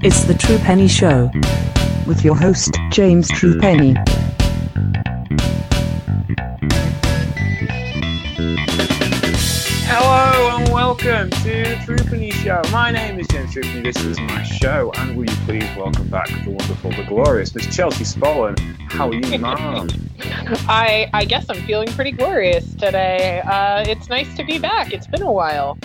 It's the True Penny Show with your host, James True Penny. Hello and welcome to the True Penny Show. My name is James True Penny. This is my show, and will you please welcome back the wonderful, the glorious Miss Chelsea Spollen. How are you, ma'am? I I guess I'm feeling pretty glorious today. Uh, it's nice to be back. It's been a while.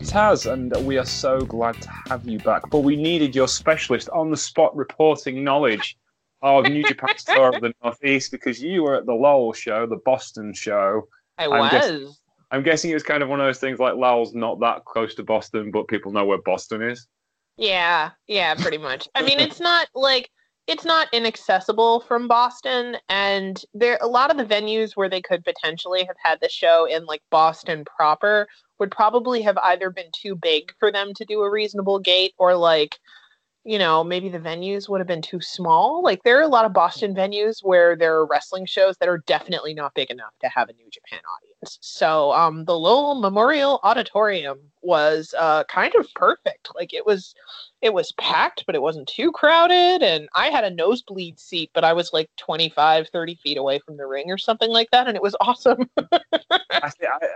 It has, and we are so glad to have you back. But we needed your specialist on the spot reporting knowledge of New Japan's tour of the Northeast because you were at the Lowell show, the Boston show. I I'm was. I'm guessing it was kind of one of those things like Lowell's not that close to Boston, but people know where Boston is. Yeah, yeah, pretty much. I mean, it's not like it's not inaccessible from Boston, and there a lot of the venues where they could potentially have had the show in like Boston proper would probably have either been too big for them to do a reasonable gate, or like you know maybe the venues would have been too small. Like there are a lot of Boston venues where there are wrestling shows that are definitely not big enough to have a New Japan audience. So um, the Lowell Memorial Auditorium was uh, kind of perfect. Like it was it was packed but it wasn't too crowded and i had a nosebleed seat but i was like 25 30 feet away from the ring or something like that and it was awesome I,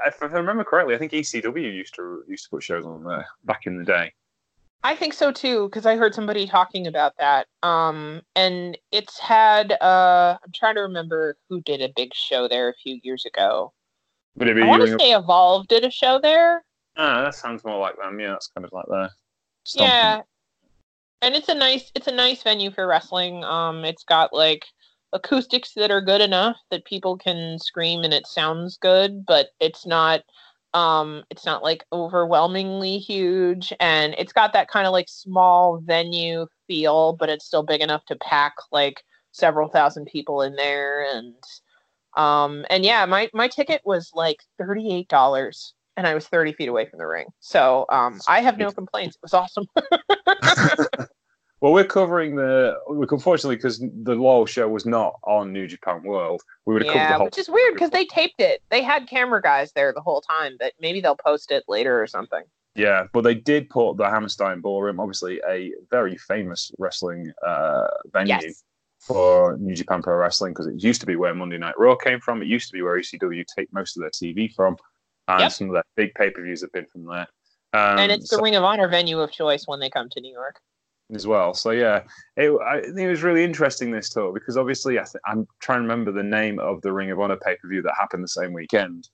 I, if I remember correctly, I think ECW used to used to put shows on there back in the day. I think so too because i heard somebody talking about that um and it's had uh i'm trying to remember who did a big show there a few years ago. Would it be i want to say evolve did a show there. Ah, that sounds more like them. Yeah, that's kind of like their yeah. and it's a nice it's a nice venue for wrestling. Um it's got like acoustics that are good enough that people can scream and it sounds good but it's not um it's not like overwhelmingly huge and it's got that kind of like small venue feel but it's still big enough to pack like several thousand people in there and um and yeah my my ticket was like $38 and i was 30 feet away from the ring. So um i have no complaints. It was awesome Well, we're covering the. Unfortunately because the Lowell show was not on New Japan World. We would have covered Yeah, the whole. which is weird because they taped it. They had camera guys there the whole time, but maybe they'll post it later or something. Yeah, but they did put the Hammerstein Ballroom, obviously a very famous wrestling uh, venue Yes. for New Japan Pro Wrestling because it used to be where Monday Night Raw came from. It used to be where ECW taped most of their TV from, and Yep. some of their big pay per views have been from there. Um, and it's the so- Ring of Honor venue of choice when they come to New York. As well. So yeah, it, I think it was really interesting this tour because obviously I th- I'm trying to remember the name of the Ring of Honor pay per view that happened the same weekend,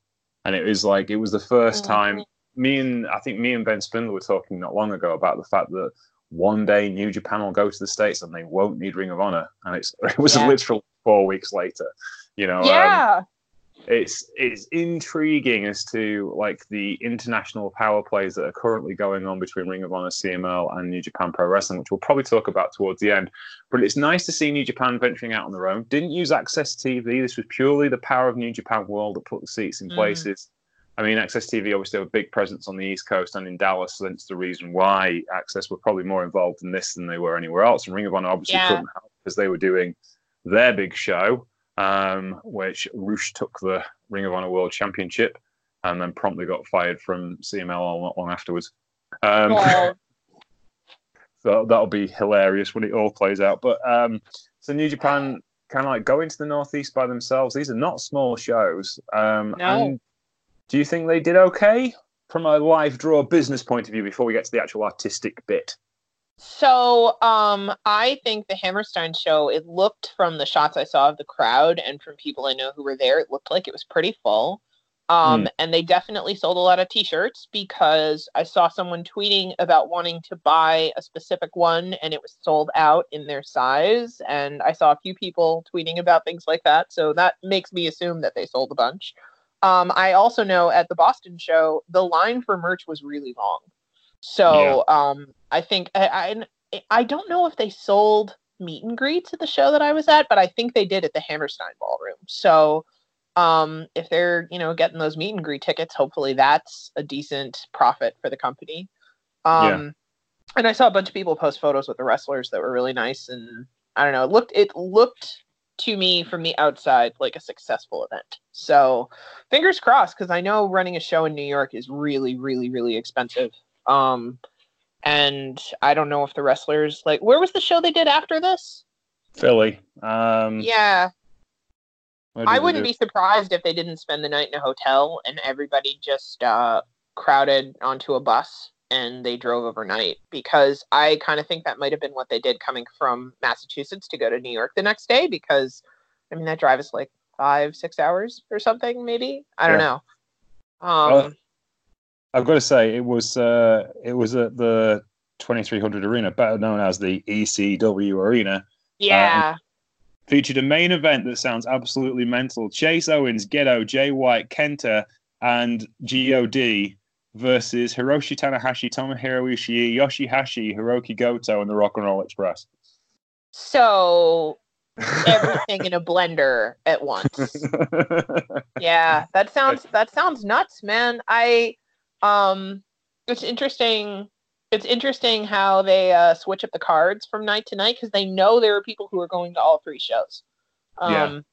and it was like it was the 1st time me and I think me and Ben Spindler were talking not long ago about the fact that one day New Japan will go to the states and they won't need Ring of Honor, and it's it was Yeah. literally four weeks later. You know, um, Yeah, it's it's intriguing as to like the international power plays that are currently going on between Ring of Honor, CML, and New Japan Pro Wrestling, which we'll probably talk about towards the end. But it's nice to see New Japan venturing out on their own. Didn't use AXS TV. This was purely the power of New Japan World that put the seats in Mm. places. I mean, AXS TV obviously have a big presence on the East Coast and in Dallas, so that's the reason why AXS were probably more involved in this than they were anywhere else. And Ring of Honor obviously Yeah. couldn't help because they were doing their big show um, which Rush took the Ring of Honor World Championship and then promptly got fired from CML not long afterwards. Um, Well, so that'll be hilarious when it all plays out. But um, so New Japan kind of like go into the Northeast by themselves. These are not small shows. Um, No. And do you think they did okay from a live draw business point of view before we get to the actual artistic bit? So um, I think the Hammerstein show. It looked from the shots I saw of the crowd and from people I know who were there, it looked like it was pretty full. Um, And they definitely sold a lot of T-shirts because I saw someone tweeting about wanting to buy a specific one, and it was sold out in their size. And I saw a few people tweeting about things like that, so that makes me assume that they sold a bunch. Um, I also know at the Boston show, the line for merch was really long. So um, I think I, I I don't know if they sold meet and greets at the show that I was at, but I think they did at the Hammerstein Ballroom. So um, if they're you know getting those meet and greet tickets, hopefully that's a decent profit for the company. Um, And I saw a bunch of people post photos with the wrestlers that were really nice, and I don't know, it looked it looked to me from the outside like a successful event. So fingers crossed, because I know running a show in New York is really, really, really expensive. Um, and I don't know if the wrestlers like where was the show they did after this? Philly. Um, Yeah, I wouldn't be surprised if they didn't spend the night in a hotel and everybody just uh, crowded onto a bus and they drove overnight because I kind of think that might have been what they did coming from Massachusetts to go to New York the next day because I mean that drive is like five six hours or something maybe I don't Yeah. know. Um, Well, I've got to say it was uh, it was at the 2300 Arena, better known as the ECW Arena. yeah, featured a main event that sounds absolutely mental. Chase Owens, Gedo, Jay White, Kenta, and God versus Hiroshi Tanahashi, Tomohiro Ishii, Yoshihashi, Hiroki Goto, and the Rock and Roll Express. so everything in a blender at once. yeah that sounds that sounds nuts man i um it's interesting it's interesting how they uh switch up the cards from night to night because they know there are people who are going to all three shows um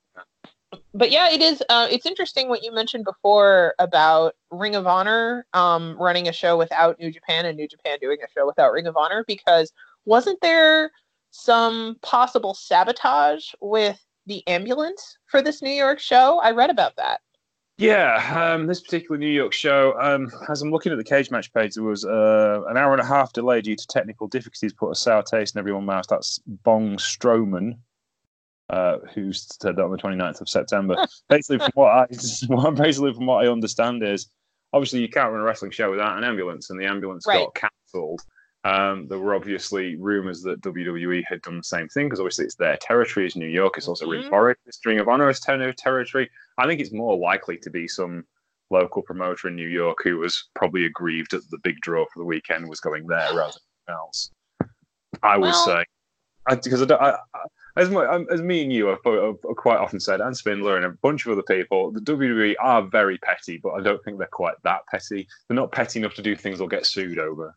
but yeah it is uh it's interesting what you mentioned before about ring of honor um running a show without new japan and new japan doing a show without ring of honor because wasn't there some possible sabotage with the ambulance for this New York show. I read about that. Yeah, um, this particular New York show, um, as I'm looking at the cage match page, there was uh, an hour and a half delay due to technical difficulties, put a sour taste in everyone's mouth. That's Bong Strowman, uh, who said that on the 29th of September. basically, from what I basically from what I understand is, obviously you can't run a wrestling show without an ambulance, and the ambulance Right. got cancelled. Um, there were obviously rumors that WWE had done the same thing because obviously it's their territory, it's New York, it's also Mhm. Ring Forest, it's Ring of Honor, it's ter- territory. I think it's more likely to be some local promoter in New York who was probably aggrieved that the big draw for the weekend was going there rather than else. I would Well- say, I, because I, don't- I, as, my, um, as me and you have, have quite often said, and Spindler and a bunch of other people, the WWE are very petty, but I don't think they're quite that petty. They're not petty enough to do things they'll get sued over.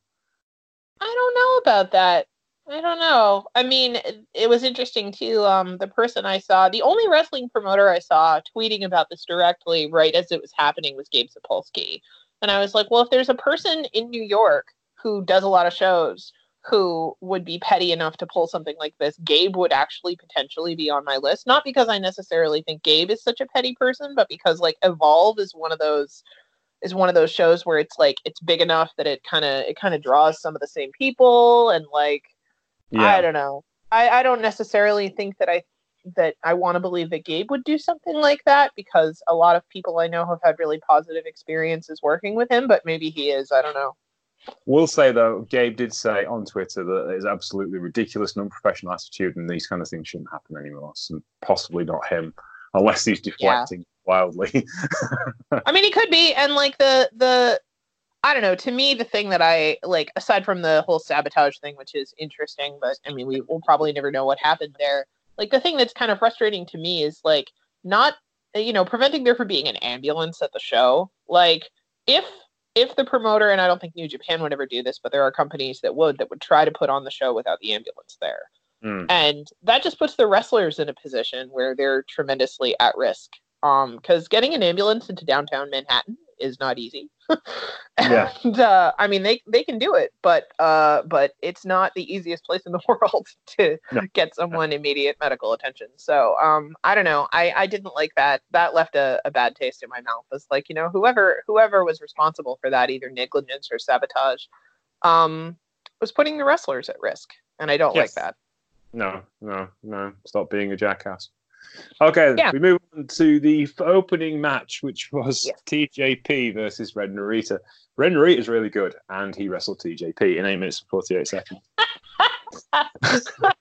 I don't know about that. I don't know. I mean, it, was interesting too. Um, the person I saw, the only wrestling promoter I saw tweeting about this directly right as it was happening was Gabe Sapolsky. And I was like, well, if there's a person in New York who does a lot of shows who would be petty enough to pull something like this, Gabe would actually potentially be on my list. Not because I necessarily think Gabe is such a petty person, but because like Evolve is one of those is one of those shows where it's like it's big enough that it kind of it kind of draws some of the same people and like yeah. I don't know. I, I don't necessarily think that I that I want to believe that Gabe would do something like that because a lot of people I know have had really positive experiences working with him, but maybe he is. I don't know. We'll say though, Gabe did say on Twitter that it's absolutely ridiculous and unprofessional attitude, and these kind of things shouldn't happen anymore. So possibly not him, unless he's deflecting wildly. I mean, he could be, and like the the I don't know. To me, the thing that I like, aside from the whole sabotage thing, which is interesting, but I mean, we will probably never know what happened there. Like the thing that's kind of frustrating to me is like not you know preventing there from being an ambulance at the show. Like if if the promoter and I don't think New Japan would ever do this, but there are companies that would that would try to put on the show without the ambulance there. Hmm. And that just puts the wrestlers in a position where they're tremendously at risk. Um, because getting an ambulance into downtown Manhattan is not easy. Yeah. And uh, I mean they they can do it, but uh, but it's not the easiest place in the world to No. get someone immediate medical attention. So um, I don't know. I I didn't like that. That left a, a bad taste in my mouth. It's like you know whoever whoever was responsible for that, either negligence or sabotage, um, was putting the wrestlers at risk, and I don't Yes. like that. No, no, no. Stop being a jackass. Okay, Yeah. we move on to the opening match, which was Yes. TJP versus Ren Narita. Ren Narita is really good, and he wrestled TJP in 8 minutes and 48 seconds.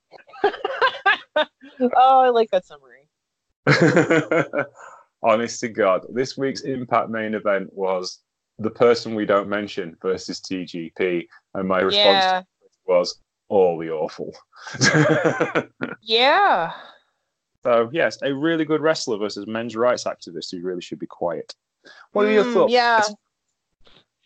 oh, I like that summary. Honest to God, this week's Impact main event was the person we don't mention versus TJP, and my response Yeah, was all the awful. yeah. So yes, a really good wrestler versus men's rights activist who really should be quiet. What are your Mm, thoughts? Yeah.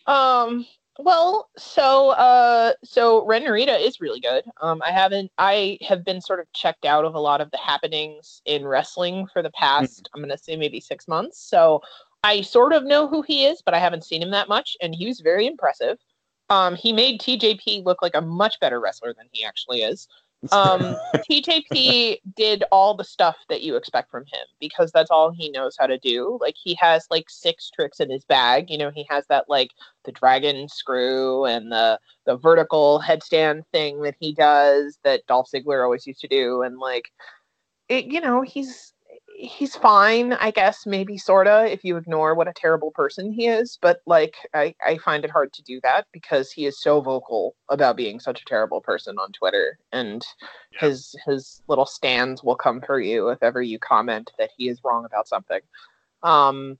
Um. Well, so uh, so Ren Narita is really good. Um, I haven't. I have been sort of checked out of a lot of the happenings in wrestling for the past. I'm gonna say maybe six months. So I sort of know who he is, but I haven't seen him that much, and he was very impressive. Um, he made TJP look like a much better wrestler than he actually is. Um, TJP did all the stuff that you expect from him because that's all he knows how to do. Like he has like six tricks in his bag. You know, he has that like the dragon screw and the the vertical headstand thing that he does that Dolph Ziggler always used to do, and like it. You know, he's he's fine, I guess, maybe sorta, if you ignore what a terrible person he is. But like, I, I find it hard to do that because he is so vocal about being such a terrible person on Twitter, and yeah. his his little stands will come for you if ever you comment that he is wrong about something. Um,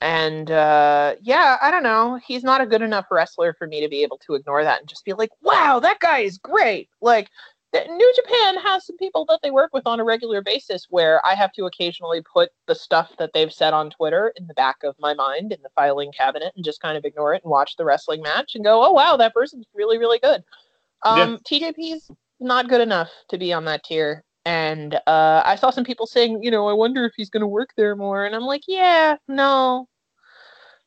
and uh, yeah, I don't know. He's not a good enough wrestler for me to be able to ignore that and just be like, "Wow, that guy is great!" Like New Japan has some people that they work with on a regular basis where I have to occasionally put the stuff that they've said on Twitter in the back of my mind in the filing cabinet and just kind of ignore it and watch the wrestling match and go, oh, wow, that person's really, really good. Um, yeah. TJP's not good enough to be on that tier. And uh, I saw some people saying, you know, I wonder if he's going to work there more. And I'm like, yeah, no,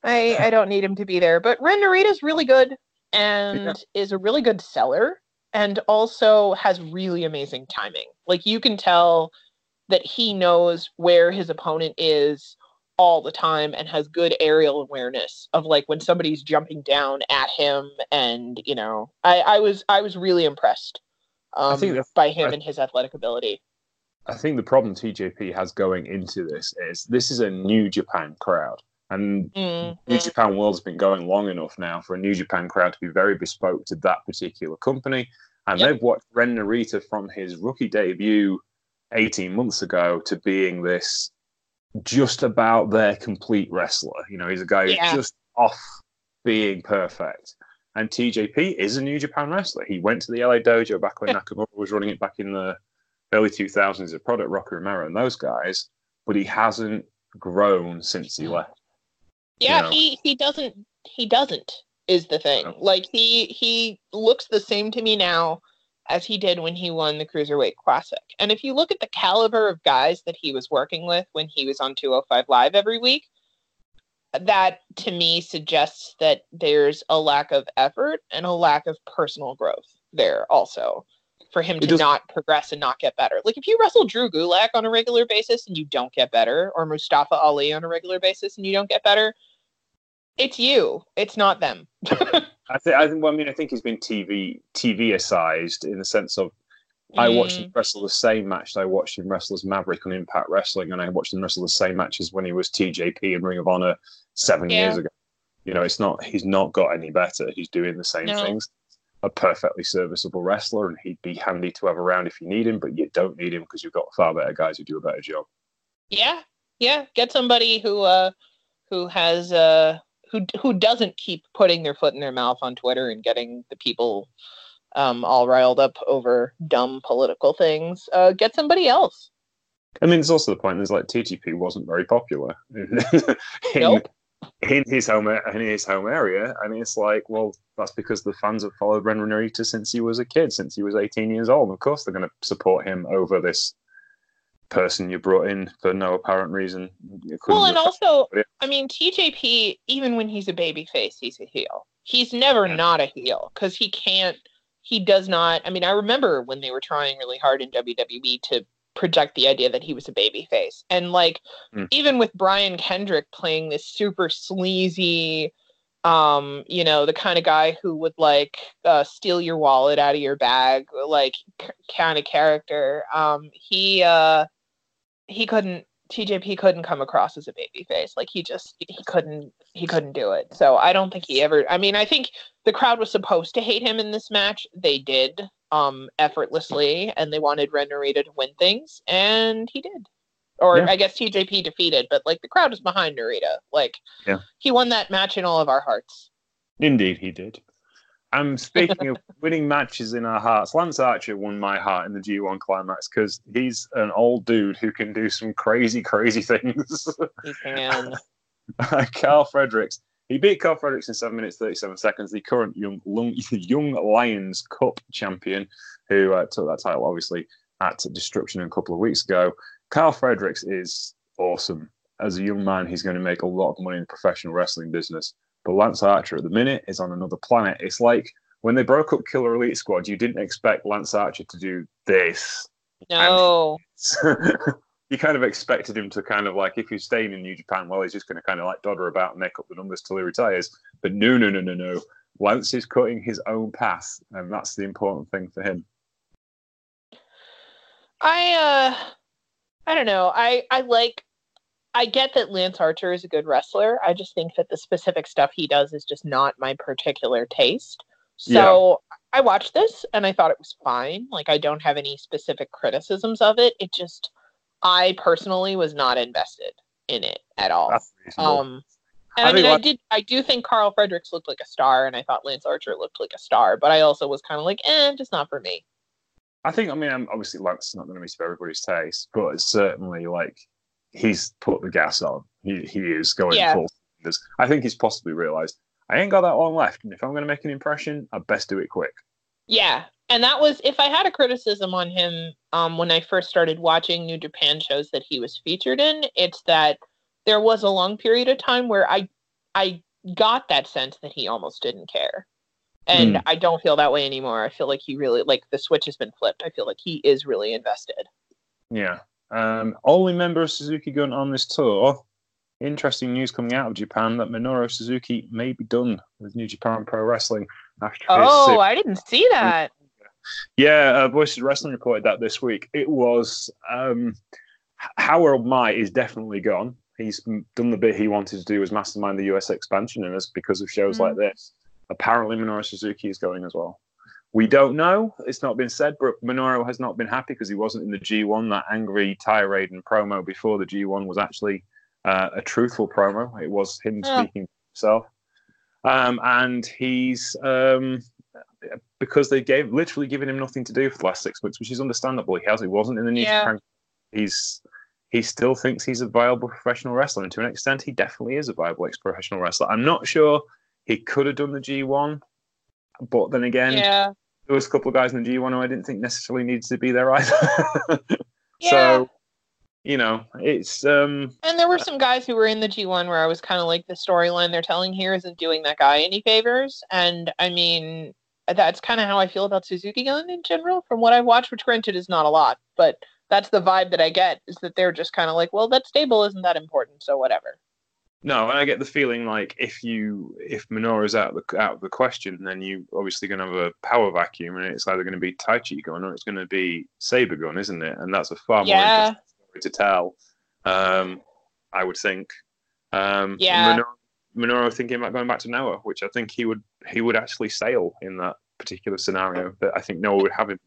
I, I don't need him to be there. But Ren Narita's really good and yeah. is a really good seller and also has really amazing timing. Like you can tell that he knows where his opponent is all the time and has good aerial awareness of like when somebody's jumping down at him and you know I, I was I was really impressed um, by him I, and his athletic ability. I think the problem TJP has going into this is this is a New Japan crowd. And mm-hmm. New Japan World's been going long enough now for a New Japan crowd to be very bespoke to that particular company. And yep. they've watched Ren Narita from his rookie debut 18 months ago to being this just about their complete wrestler. You know, he's a guy yeah. who's just off being perfect. And TJP is a New Japan wrestler. He went to the LA Dojo back when Nakamura was running it back in the early 2000s as a product, Rocky Romero and those guys, but he hasn't grown since he left. Yeah, you know? he, he doesn't he doesn't is the thing. Oh. Like he he looks the same to me now as he did when he won the Cruiserweight Classic. And if you look at the caliber of guys that he was working with when he was on 205 Live every week, that to me suggests that there's a lack of effort and a lack of personal growth there also for him to not progress and not get better. Like if you wrestle Drew Gulak on a regular basis and you don't get better, or Mustafa Ali on a regular basis and you don't get better, it's you. It's not them. I think. I think. Well, I mean, I think he's been TV TV-sized in the sense of I watched him mm. wrestle the same match that I watched him wrestle as Maverick on Impact Wrestling, and I watched him wrestle the same matches when he was TJP in Ring of Honor seven yeah. years ago. You know, it's not he's not got any better. He's doing the same no. things. A perfectly serviceable wrestler, and he'd be handy to have around if you need him, but you don't need him because you've got far better guys who do a better job. Yeah, yeah. Get somebody who uh who has uh who who doesn't keep putting their foot in their mouth on Twitter and getting the people um, all riled up over dumb political things. Uh, get somebody else. I mean, there's also the point. There's like TJP wasn't very popular in, nope. in his home in his home area, and it's like, well, that's because the fans have followed Ren Narita since he was a kid, since he was 18 years old. Of course, they're going to support him over this person you brought in for no apparent reason. Well, and also, I mean, TJP, even when he's a baby face, he's a heel. He's never yeah. not a heel because he can't, he does not. I mean, I remember when they were trying really hard in WWE to project the idea that he was a baby face. And like, mm. even with Brian Kendrick playing this super sleazy, um, you know, the kind of guy who would like uh, steal your wallet out of your bag, like c- kind of character. Um, he, uh, he couldn't TJP couldn't come across as a baby face. Like he just he couldn't he couldn't do it. So I don't think he ever I mean, I think the crowd was supposed to hate him in this match. They did um effortlessly and they wanted Ren Narita to win things and he did. Or yeah. I guess TJP defeated, but like the crowd was behind Narita. Like yeah. he won that match in all of our hearts. Indeed he did. I'm speaking of winning matches in our hearts. Lance Archer won my heart in the G1 climax because he's an old dude who can do some crazy, crazy things. He can. Karl Fredericks. He beat Karl Fredericks in seven minutes thirty-seven seconds. The current young young Lions Cup champion, who uh, took that title obviously at Destruction a couple of weeks ago. Karl Fredericks is awesome. As a young man, he's going to make a lot of money in the professional wrestling business But Lance Archer at the minute is on another planet. It's like when they broke up Killer Elite Squad, you didn't expect Lance Archer to do this. No. you kind of expected him to kind of like, if he's staying in New Japan, well, he's just going to kind of like dodder about and make up the numbers till he retires. But no, no, no, no, no. Lance is cutting his own path, and that's the important thing for him. I uh I don't know. I I like I get that Lance Archer is a good wrestler. I just think that the specific stuff he does is just not my particular taste. So yeah. I watched this and I thought it was fine. Like I don't have any specific criticisms of it. It just I personally was not invested in it at all. Um and I, I mean, I did. I do think Karl Fredericks looked like a star, and I thought Lance Archer looked like a star. But I also was kind of like, eh, just not for me. I think. I mean, obviously, Lance is not going to be to everybody's taste, but it's certainly like he's put the gas on. He he is going yeah. full. I think he's possibly realised I ain't got that long left, and if I'm going to make an impression, I best do it quick. Yeah, and that was if I had a criticism on him um, when I first started watching New Japan shows that he was featured in, it's that there was a long period of time where I I got that sense that he almost didn't care. And mm. I don't feel that way anymore. I feel like he really like the switch has been flipped. I feel like he is really invested. Yeah. Um, only member of Suzuki Gun on this tour. Interesting news coming out of Japan that Minoru Suzuki may be done with New Japan Pro Wrestling after. Oh, I didn't see that. Yeah, uh, Voices Wrestling reported that this week. It was um, Harold Meij is definitely gone. He's done the bit he wanted to do as mastermind the US expansion, and it's because of shows mm. like this. Apparently, Minoru Suzuki is going as well. We don't know. It's not been said, but Minoru has not been happy because he wasn't in the G1. That angry tirade and promo before the G1 was actually uh, a truthful promo. It was him yeah. speaking himself. Um, and he's um, because they gave literally given him nothing to do for the last six months, which is understandable. He has. He wasn't in the New yeah. Japan. He's he still thinks he's a viable professional wrestler, and to an extent, he definitely is a viable ex-professional wrestler. I'm not sure he could have done the G1, but then again, yeah. there was a couple of guys in the G1 who I didn't think necessarily needed to be there either. yeah. So, you know, it's um. And there were some guys who were in the G1 where I was kind of like, the storyline they're telling here isn't doing that guy any favors, and I mean, that's kind of how I feel about Suzuki Gun in general, from what I've watched, which granted is not a lot, but that's the vibe that I get is that they're just kind of like, well, that stable isn't that important, so whatever. No, and I get the feeling like if you if Minoru's out of the out of the question, then you obviously going to have a power vacuum, and it's either going to be Taichi Gun or it's going to be Saber Gun, isn't it? And that's a far more interesting story to tell. Um, I would think. Um, yeah. Minoru, Minoru thinking about going back to Noah, which I think he would he would actually sail in that particular scenario. That I think Noah would have him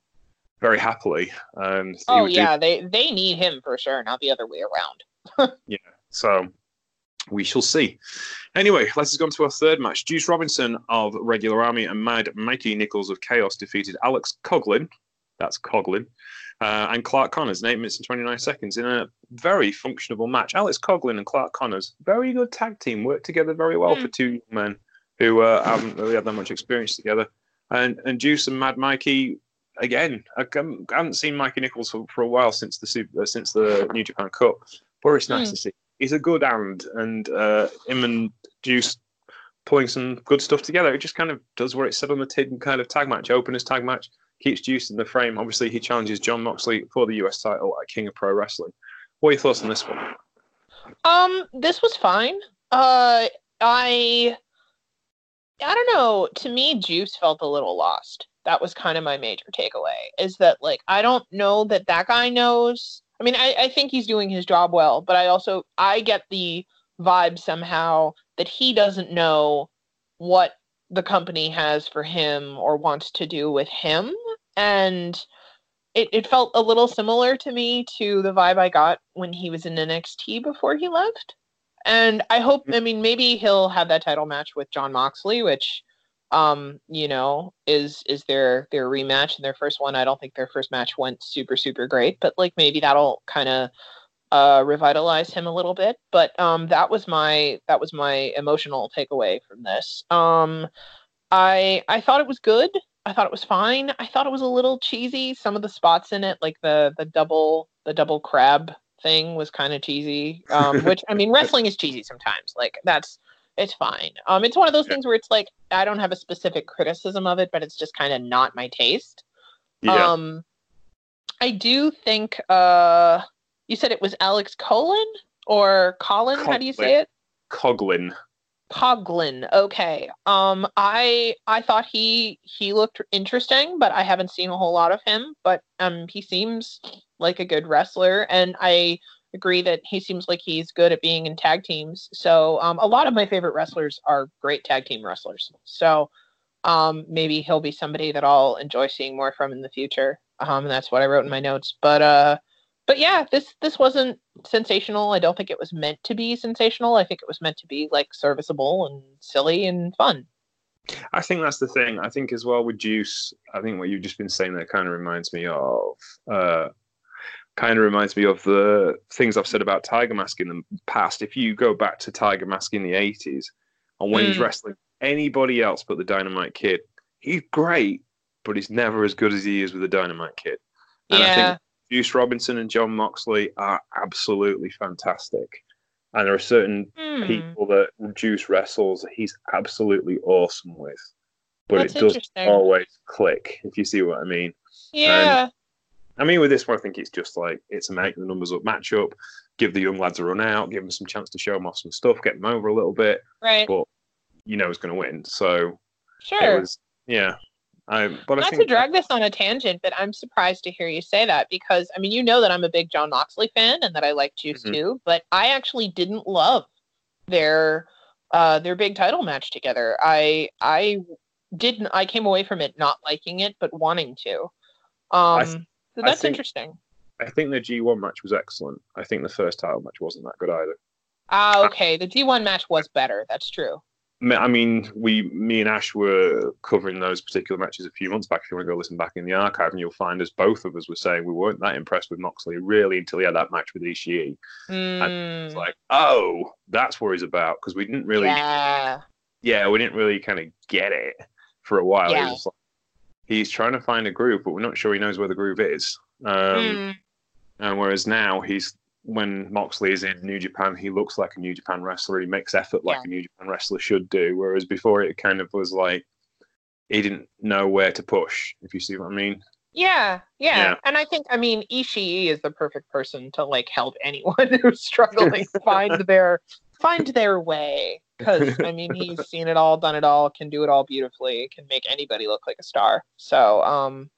very happily. And oh yeah, do... they they need him for sure, not the other way around. yeah, so we shall see. Anyway, let's go on to our third match. Juice Robinson of Regular Army and Mad Mikey Nicholls of Chaos defeated Alex Coughlin. that's Coughlin. uh, and Clark Connors in 8 minutes and 29 seconds in a very functionable match. Alex Coughlin and Clark Connors, very good tag team, worked together very well mm. for two young men who uh, haven't really had that much experience together. And, and Juice and Mad Mikey again, I haven't seen Mikey Nicholls for, for a while since the Super, uh, since the New Japan Cup, but it's nice mm. to see. He's a good hand, and uh, him and Juice pulling some good stuff together. It just kind of does what it said on the tin kind of tag match, openers tag match, keeps Juice in the frame. Obviously, he challenges John Moxley for the US title at King of Pro Wrestling. What are your thoughts on this one? Um, this was fine. Uh, I, I don't know. To me, Juice felt a little lost that was kind of my major takeaway is that like i don't know that that guy knows i mean I, I think he's doing his job well but i also i get the vibe somehow that he doesn't know what the company has for him or wants to do with him. And it, it felt a little similar to me to the vibe i got when he was in nxt before he left. And i hope i mean maybe he'll have that title match with John moxley which um, you know, is is their their rematch and their first one. I don't think their first match went super super great, but like maybe that'll kind of uh, revitalize him a little bit. But um, that was my that was my emotional takeaway from this. Um, I I thought it was good. I thought it was fine. I thought it was a little cheesy. Some of the spots in it, like the the double the double crab thing, was kind of cheesy. Um, which I mean, wrestling is cheesy sometimes. Like that's It's fine. Um, it's one of those Yeah. things where it's like I don't have a specific criticism of it, but it's just kind of not my taste. Yeah. Um, I do think uh, you said it was Alex Colin or Colin. How do you say it? Coughlin. Coughlin. Okay. Um, I I thought he he looked interesting, but I haven't seen a whole lot of him. But um, he seems like a good wrestler, and I agree that he seems like he's good at being in tag teams. So um, a lot of my favorite wrestlers are great tag team wrestlers. So um, maybe he'll be somebody that I'll enjoy seeing more from in the future. Um, and that's what I wrote in my notes. But uh, but yeah, this this wasn't sensational. I don't think it was meant to be sensational. I think it was meant to be like serviceable and silly and fun. I think that's the thing. I think as well with Juice, I think what you've just been saying there kind of reminds me of uh kind of reminds me of the things I've said about Tiger Mask in the past. If you go back to Tiger Mask in the eighties and when he's Mm. wrestling anybody else but the Dynamite Kid, he's great, but he's never as good as he is with the Dynamite Kid. And I yeah, think Juice Robinson and John Moxley are absolutely fantastic. And there are certain Hmm, people that Juice wrestles, he's absolutely awesome with. But That's it doesn't always click, if you see what I mean. yeah, I mean, with this one, I think it's just like it's a make the numbers up matchup, give the young lads a run out, give them some chance to show them off some stuff, get them over a little bit, right, but you know it's going to win. So sure. it was, yeah. I, but I Not think to drag this on a tangent, but I'm surprised to hear you say that because I mean, you know that I'm a big John Moxley fan and that I like Juice Mhm. too, but I actually didn't love their uh their big title match together. I I didn't I came away from it not liking it but wanting to. Um th- so that's think- interesting. I think the G1 match was excellent. I think the first title match wasn't that good either. Ah, okay. The G1 match was better. That's true. I mean, we, me and Ash were covering those particular matches a few months back. If you want to go listen back in the archive, and you'll find us both of us were saying we weren't that impressed with Moxley really until he had that match with Ishii. It's Mm, like, oh, that's what he's about because we didn't really, yeah. yeah. we didn't really kind of get it for a while. It Yeah. was just like, he's trying to find a groove, but we're not sure he knows where the groove is. Um, Mm, And whereas now he's when Moxley is in New Japan, he looks like a New Japan wrestler. He makes effort like Yeah. a New Japan wrestler should do. Whereas before it kind of was like he didn't know where to push. If you see what I mean? Yeah, yeah, Yeah. And I think I mean Ishii is the perfect person to like help anyone who's struggling find their find their way. Because I mean he's seen it all, done it all, can do it all beautifully, can make anybody look like a star. So um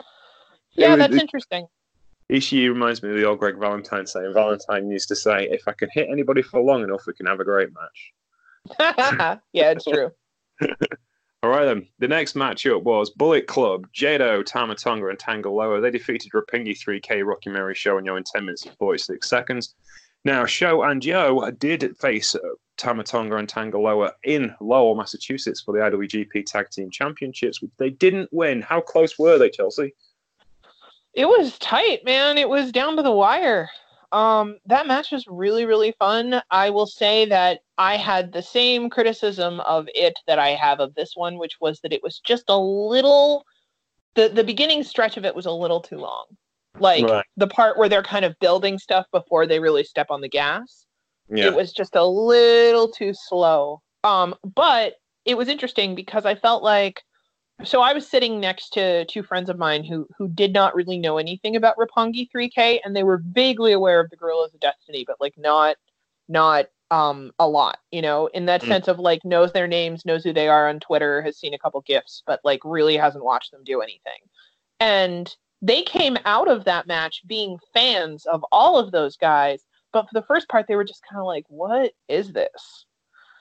yeah, that's interesting. Ishii reminds me of the old Greg Valentine saying. Valentine used to say, "If I can hit anybody for long enough, we can have a great match." yeah, it's true. All right, then. The next matchup was Bullet Club, Jado, Tama Tonga, and Tangaloa. They defeated Roppongi 3K, Rocky Mary Sho, and Yoh in 10 minutes and 46 seconds. Now, Sho and Yoh did face uh, Tama Tonga and Tangaloa in Lowell, Massachusetts for the IWGP Tag Team Championships, which they didn't win. How close were they, Chelsea? It was tight, man. It was down to the wire. Um, that match was really, really fun. I will say that I had the same criticism of it that I have of this one, which was that it was just a little the the beginning stretch of it was a little too long. Like Right. the part where they're kind of building stuff before they really step on the gas Yeah. it was just a little too slow. Um, but it was interesting because I felt like so I was sitting next to two friends of mine who who did not really know anything about Roppongi 3K and they were vaguely aware of the Guerrillas of Destiny, but like not not um a lot, you know, in that Mm. sense of like knows their names, knows who they are on Twitter, has seen a couple gifs, but like really hasn't watched them do anything. And they came out of that match being fans of all of those guys but for the first part they were just kind of like what is this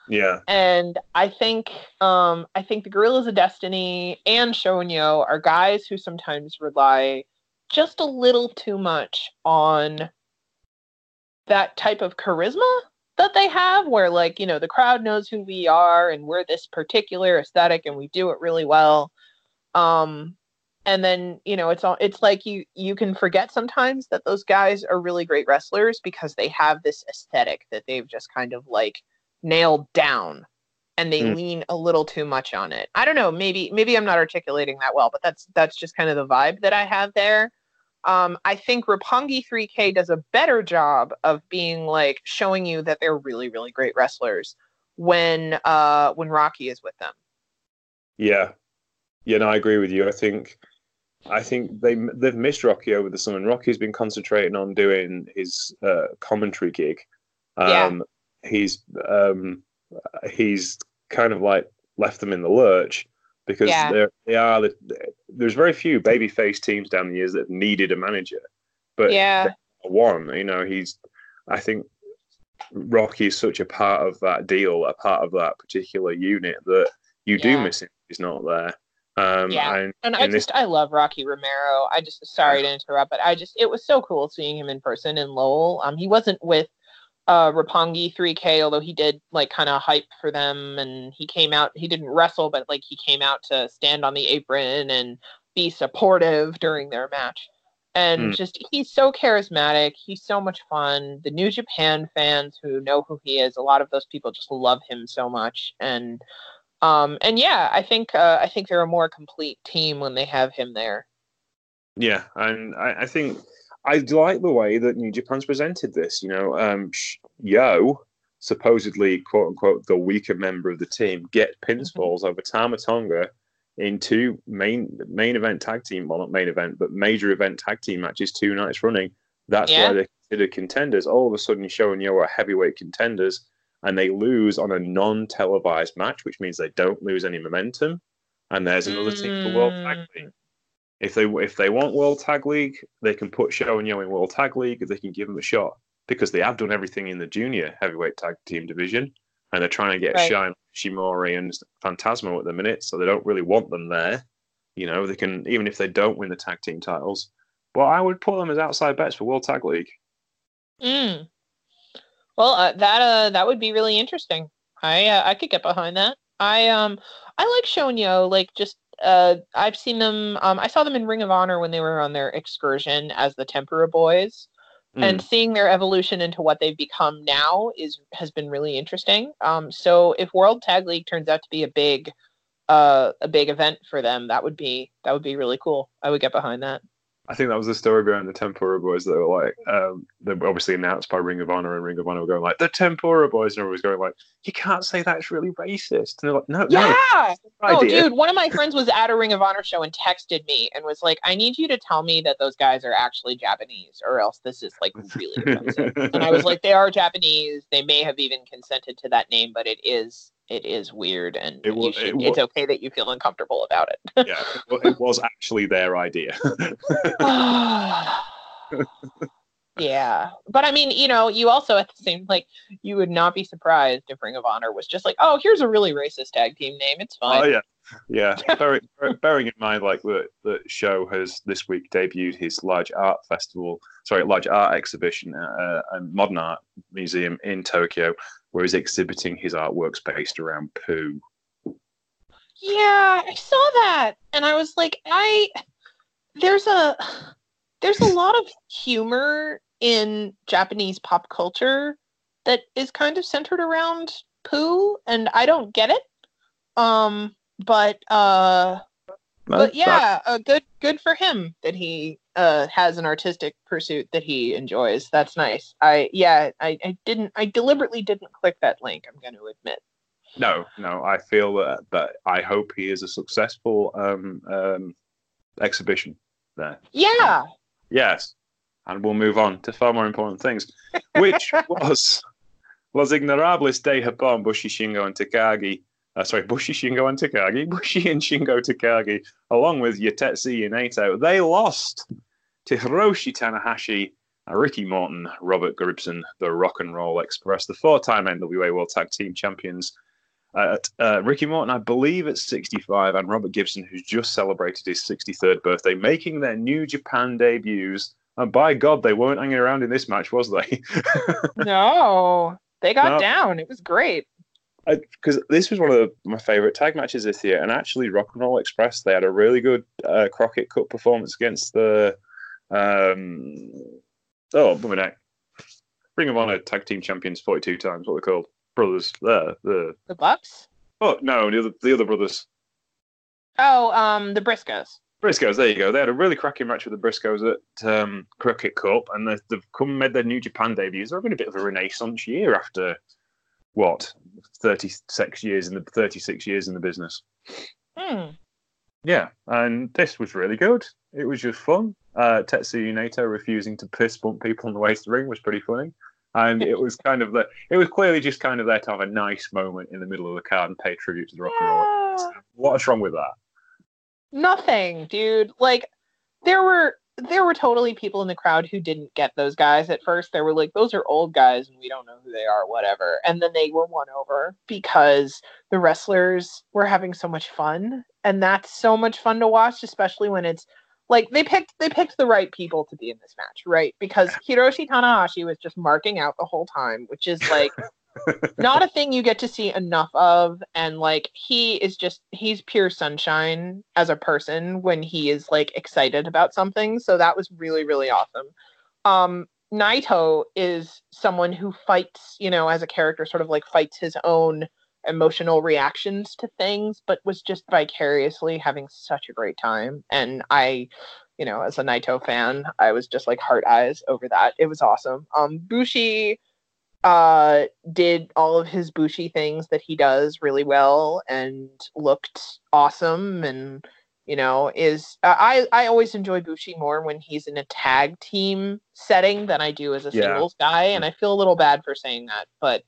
yeah. and i think um i think the guerrillas of destiny and shonyo are guys who sometimes rely just a little too much on that type of charisma that they have where like you know the crowd knows who we are and we're this particular aesthetic and we do it really well um and then you know it's all it's like you you can forget sometimes that those guys are really great wrestlers because they have this aesthetic that they've just kind of like nailed down and they Mm. lean a little too much on it i don't know maybe maybe i'm not articulating that well but that's that's just kind of the vibe that i have there um, I think Roppongi 3K does a better job of being like showing you that they're really, really great wrestlers when uh when Rocky is with them. Yeah, yeah, no, I agree with you. I think, I think they they've missed Rocky over the summer. And Rocky's been concentrating on doing his uh, commentary gig. Um, Yeah. He's um, he's kind of like left them in the lurch because Yeah. they're, they are there's very few babyface teams down the years that needed a manager, but yeah, one, you know, he's I think Rocky is such a part of that deal, a part of that particular unit that you do miss him. if He's not there. Um, Yeah. and, and I and this- just I love Rocky Romero. I just sorry to interrupt, but I just it was so cool seeing him in person in Lowell. Um, he wasn't with uh Roppongi 3K, although he did like kind of hype for them, and he came out. He didn't wrestle, but like he came out to stand on the apron and be supportive during their match. And Mm. just he's so charismatic. He's so much fun. The New Japan fans who know who he is, a lot of those people just love him so much. And um and yeah, I think uh, I think they're a more complete team when they have him there. Yeah, and I, I think I like the way that New Japan's presented this. You know, um, Yoh, supposedly quote unquote the weaker member of the team, get pinfalls over Tama Tonga in two main main event tag team, well not main event, but major event tag team matches two nights running. That's Yeah. why they're considered contenders. All of a sudden, Sho and Yoh are heavyweight contenders, and they lose on a non-televised match, which means they don't lose any momentum. And there's another team for World Tag Mm. League. If they if they want World Tag League, they can put Sho and Yoh in World Tag League. They can give them a shot because they have done everything in the junior heavyweight tag team division, and they're trying to get Right. Shine, Shimori, and Phantasmo at the minute. So they don't really want them there. You know, they can even if they don't win the tag team titles. Well, I would put them as outside bets for World Tag League. Mm. Well, uh, that uh, that would be really interesting. I uh, I could get behind that. I um I like Shonyo. Like just uh I've seen them. Um, I saw them in Ring of Honor when they were on their excursion as the Tempura Boys, Mm. and seeing their evolution into what they've become now is has been really interesting. Um, so if World Tag League turns out to be a big uh a big event for them, that would be that would be really cool. I would get behind that. I think that was the story behind the Tempura Boys. That were like, um, they were obviously announced by Ring of Honor, and Ring of Honor were going like, the Tempura Boys, and everyone was going like, you can't say that's really racist. And they're like, no, no, Yeah. Oh, idea. dude, one of my friends was at a Ring of Honor show and texted me and was like, I need you to tell me that those guys are actually Japanese or else this is like really offensive. and I was like, they are Japanese. They may have even consented to that name, but it is it is weird and It wa- you should, it wa- it's okay that you feel uncomfortable about it. yeah, it it was actually their idea. yeah. But I mean, you know, you also at the same like you would not be surprised if Ring of Honor was just like, oh, here's a really racist tag team name. It's fine. oh yeah, yeah. Bearing, bearing in mind, like the the show has this week debuted his large art festival, sorry, large art exhibition at uh, a modern art museum in Tokyo, where he's exhibiting his artworks based around poo. Yeah, I saw that and I was like, I there's a there's a lot of humor in Japanese pop culture that is kind of centered around poo and I don't get it. Um but uh but yeah, uh, good good for him that he uh has an artistic pursuit that he enjoys. That's nice. I yeah, I, I didn't I deliberately didn't click that link, I'm going to admit. No, no. I feel that, that I hope he is a successful um, um, exhibition there. Yeah. Yes, and we'll move on to far more important things, which was was Ingobernables de Japón, Bushi Shingo and Takagi. Uh, sorry, Bushi Shingo and Takagi, Bushi and Shingo Takagi, along with Yatetsu and Naito. They lost to Hiroshi Tanahashi, Ricky Morton, Robert Gibson, the Rock and Roll Express, the four-time NWA World Tag Team Champions. Uh, uh, Ricky Morton, I believe, at 65, and Robert Gibson, who's just celebrated his 63rd birthday, making their New Japan debuts. And by God, they weren't hanging around in this match, was they? No. They got No. down. It was great. Because this was one of the, my favorite tag matches this year, and actually, Rock and Roll Express, they had a really good uh, Crockett Cup performance against the. Um, oh, bummer neck. Ring of Honor Tag Team Champions 42 times, what they're called. Brothers. There. The, The Bucks? oh, no, the other, the other brothers. Oh, um, the Briscoes. Briscoes, there you go. They had a really cracking match with the Briscoes at um, Crockett Cup, and they've, they've come made their New Japan debuts. They're having a bit of a renaissance year after what 36 years in the 36 years in the business. Hmm. Yeah, and this was really good. It was just fun. Uh, Tetsuya Naito refusing to piss bump people on the way to the ring was pretty funny. And it was kind of the, it was clearly just kind of there to have a nice moment in the middle of the card and pay tribute to the rock and roll. What's wrong with that? Nothing, dude. Like there were there were totally people in the crowd who didn't get those guys at first. They were like, those are old guys and we don't know who they are, whatever. And then they were won over because the wrestlers were having so much fun. And that's so much fun to watch, especially when it's like they picked they picked the right people to be in this match, right? Because Hiroshi Tanahashi was just marking out the whole time, which is like not a thing you get to see enough of and like he is just he's pure sunshine as a person when he is like excited about something so that was really really awesome. Um naito is someone who fights you know as a character sort of like fights his own emotional reactions to things but was just vicariously having such a great time. And i you know as a naito fan i was just like heart eyes over that. It was awesome. Um bushi uh did all of his Bushi things that he does really well and looked awesome and you know is uh, I I always enjoy Bushi more when he's in a tag team setting than I do as a Yeah. singles guy and I feel a little bad for saying that but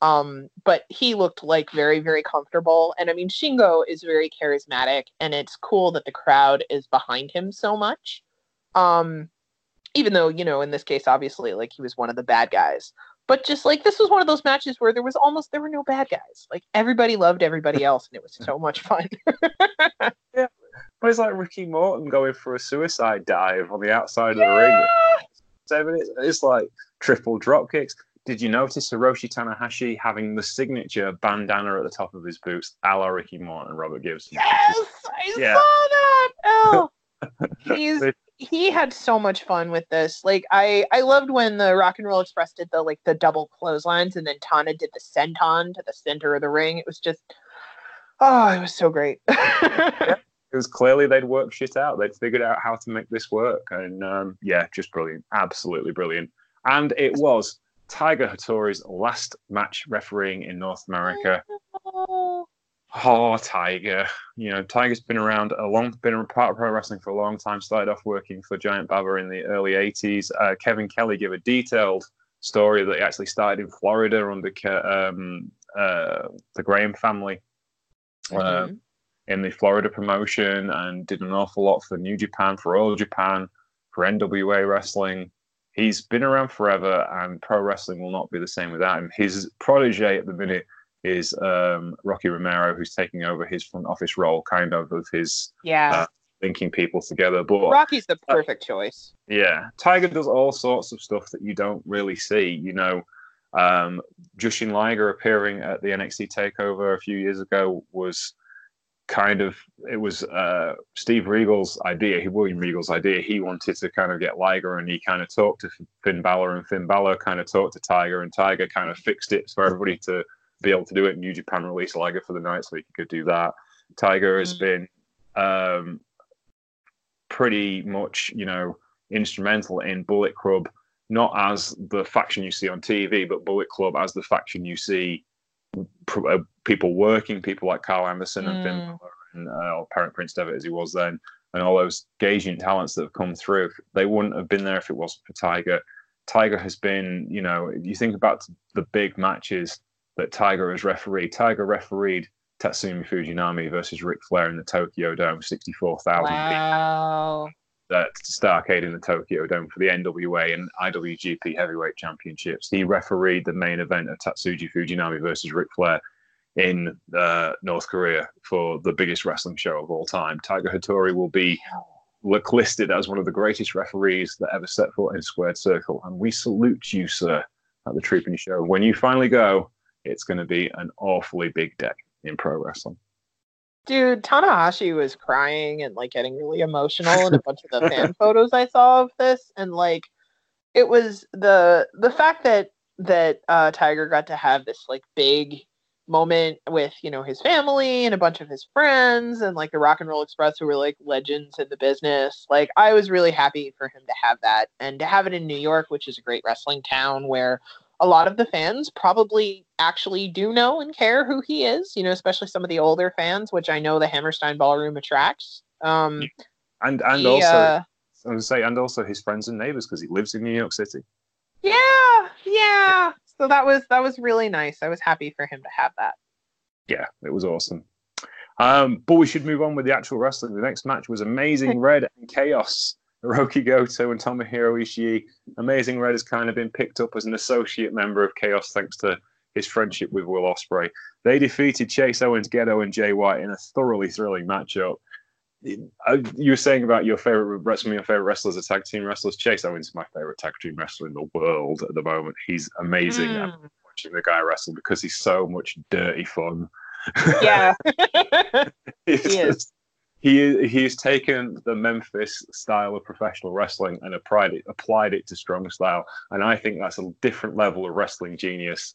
um but he looked like very very comfortable and I mean Shingo is very charismatic and it's cool that the crowd is behind him so much um even though you know in this case obviously like he was one of the bad guys but just like this was one of those matches where there was almost there were no bad guys like everybody loved everybody else and it was so much fun But it's like Ricky Morton going for a suicide dive on the outside of the ring. Seven, it's, it's like triple drop kicks. Did you notice Hiroshi Tanahashi having the signature bandana at the top of his boots, a la Ricky Morton and Robert Gibson? yes i Yeah. saw that oh he's he had so much fun with this like i i loved when the rock and roll express did the like the double clotheslines and then tana did the senton to the center of the ring it was just oh it was so great It was clearly they'd worked shit out. They'd figured out how to make this work. And um, yeah, just brilliant. Absolutely brilliant. And it was Tiger Hattori's last match refereeing in North America. Oh. Oh, Tiger. You know, Tiger's been around a long, been a part of pro wrestling for a long time. Started off working for Giant Baba in the early 80s. Uh, Kevin Kelly gave a detailed story that he actually started in Florida under um, uh, the Graham family uh, Mhm. in the Florida promotion and did an awful lot for New Japan, for All Japan, for NWA Wrestling. He's been around forever, and pro wrestling will not be the same without him. His protege at the minute is um, Rocky Romero, who's taking over his front office role, kind of of his yeah uh, linking people together. But Rocky's the perfect choice. yeah, Tiger does all sorts of stuff that you don't really see. You know, um, Jushin Liger appearing at the NXT Takeover a few years ago was kind of it was uh, Steve Regal's idea. He William Regal's idea. He wanted to kind of get Liger, and he kind of talked to Finn Balor, and Finn Balor kind of talked to Tiger, and Tiger kind of fixed it for everybody to be able to do it. New Japan released Liger for the night so he could do that. Tiger has Mm. been um, pretty much, you know, instrumental in Bullet Club, not as the faction you see on TV, but Bullet Club as the faction you see pr- uh, people working, people like Karl Anderson and Finn Mm. Balor and uh, or Parent Prince Devitt as he was then, and all those gauging talents that have come through. They wouldn't have been there if it wasn't for Tiger. Tiger has been, you know, you think about the big matches that Tiger has refereed. Tiger refereed Tatsumi Fujinami versus Ric Flair in the Tokyo Dome, 64,000 people Wow. at Starcade in the Tokyo Dome for the NWA and IWGP Heavyweight Championships. He refereed the main event of Tatsumi Fujinami versus Ric Flair in uh, North Korea for the biggest wrestling show of all time. Tiger Hattori will be look listed as one of the greatest referees that ever set foot in Squared Circle, and we salute you, sir, at the Troopany Show. When you finally go, it's going to be an awfully big day in pro wrestling. Dude, Tanahashi was crying and like getting really emotional in a bunch of the fan photos I saw of this, and like it was the the fact that that uh, Tiger got to have this like big moment with you know his family and a bunch of his friends and like the Rock and Roll Express who were like legends in the business. Like I was really happy for him to have that and to have it in New York, which is a great wrestling town where a lot of the fans probably actually do know and care who he is. You know, especially some of the older fans, which I know the Hammerstein Ballroom attracts. Um, and and he, also, uh, I was say, and also his friends and neighbors because he lives in New York City. yeah, yeah. So that was that was really nice. I was happy for him to have that. Yeah, it was awesome. Um, but we should move on with the actual wrestling. The next match was Amazing Red and Chaos. Hiroki Goto and Tomohiro Ishii. Amazing Red has kind of been picked up as an associate member of Chaos thanks to his friendship with Will Ospreay. They defeated Chase Owens, Gedo, and Jay White in a thoroughly thrilling matchup. Uh, You were saying about your favorite, some of your favorite wrestlers are tag team wrestlers. Chase Owens is my favorite tag team wrestler in the world at the moment. He's amazing. Mm, watching the guy wrestle because he's so much dirty fun. yeah. He is. He he's taken the Memphis style of professional wrestling and applied it applied it to strong style, and I think that's a different level of wrestling genius.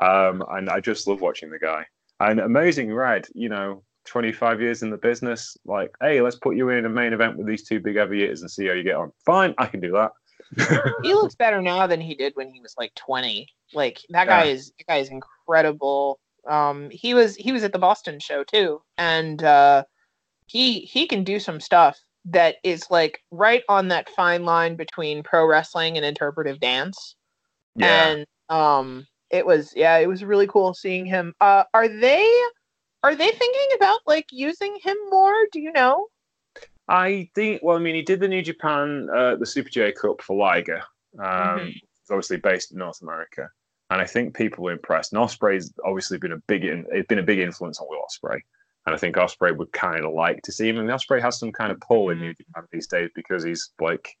Um, and I just love watching the guy. And Amazing Red, you know, 25 years in the business, like, hey, let's put you in a main event with these two big heavy hitters and see how you get on. Fine, I can do that. he looks better now than he did when he was like 20 like that guy Yeah. is that guy is incredible um he was he was at the boston show too and uh he he can do some stuff that is like right on that fine line between pro wrestling and interpretive dance Yeah. and um it was yeah it was really cool seeing him uh are they are they thinking about like using him more do you know I think. Well, I mean, he did the New Japan, uh, the Super J Cup for Liger. Um, Mhm. It's obviously based in North America, and I think people were impressed. And Ospreay's obviously been a big, in, it's been a big influence on Will Ospreay, and I think Ospreay would kind of like to see him. And Ospreay has some kind of pull in New Japan these days because he's like.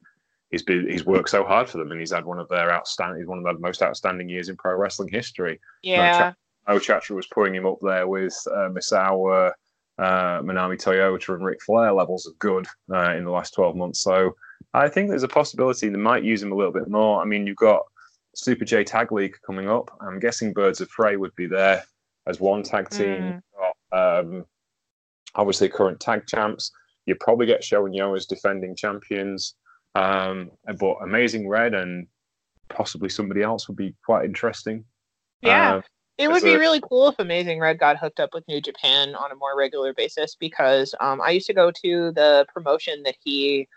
He's been he's worked so hard for them, and he's had one of their outstanding, he's one of the most outstanding years in pro wrestling history. yeah Mo Chatra was putting him up there with uh, Misawa, uh, Manami Toyota, and Ric Flair levels of good uh, in the last 12 months. So I think there's a possibility they might use him a little bit more. I mean, you've got Super J Tag League coming up. I'm guessing Birds of Prey would be there as one tag team. Mm. Um, obviously, current tag champs. You probably get Sho and Yoh as defending champions. Um, but Amazing Red and possibly somebody else would be quite interesting. yeah Um, It would be a- really cool if Amazing Red got hooked up with New Japan on a more regular basis because um, I used to go to the promotion that he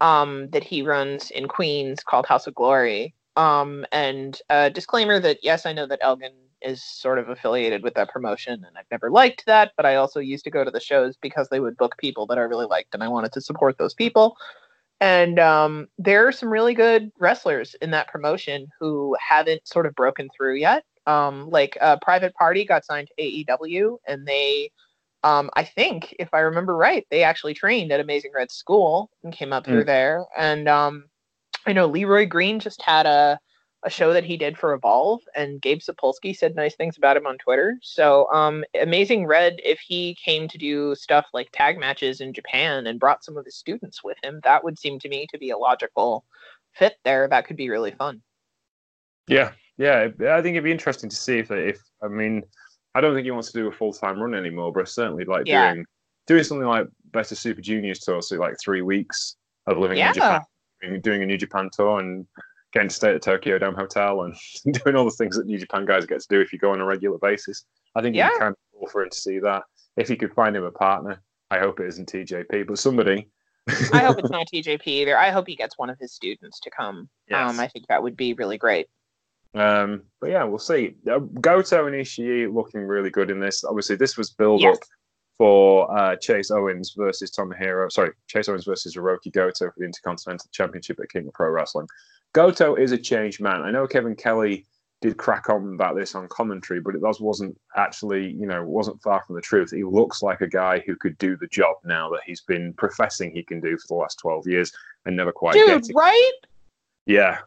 um, that he runs in Queens called House of Glory. Um, and uh, disclaimer that yes, I know that Elgin is sort of affiliated with that promotion, and I've never liked that, but I also used to go to the shows because they would book people that I really liked, and I wanted to support those people. And um, there are some really good wrestlers in that promotion who haven't sort of broken through yet. Um like uh, private party got signed to aew and they um i think if i remember right they actually trained at amazing red school and came up through there. And um i know leroy green just had a a show that he did for evolve and gabe sapolsky said nice things about him on twitter so um amazing red if he came to do stuff like tag matches in japan and brought some of his students with him that would seem to me to be a logical fit there that could be really fun Yeah, yeah. I think it'd be interesting to see if, if I mean, I don't think he wants to do a full time run anymore, but certainly like Yeah. doing doing something like Better Super Juniors tour, so like three weeks of living Yeah. in Japan, doing- doing a New Japan tour, and getting to stay at the Tokyo Dome Hotel and doing all the things that New Japan guys get to do if you go on a regular basis. I think it'd be Yeah. kind of cool for him to see that. If he could find him a partner, I hope it isn't TJP, but somebody. I hope it's not TJP either. I hope he gets one of his students to come. Yes. Um, I think that would be really great. Um, but yeah, we'll see. Uh, Goto and Ishii looking really good in this. Obviously, this was build Yes. up for uh, Chase Owens versus Tomohiro. Sorry, Chase Owens versus Hiroki Goto for the Intercontinental Championship at King of Pro Wrestling. Goto is a changed man. I know Kevin Kelly did crack on about this on commentary, but it was, wasn't actually, you know, wasn't far from the truth. He looks like a guy who could do the job now that he's been professing he can do for the last 12 years and never quite Dude, right? Yeah,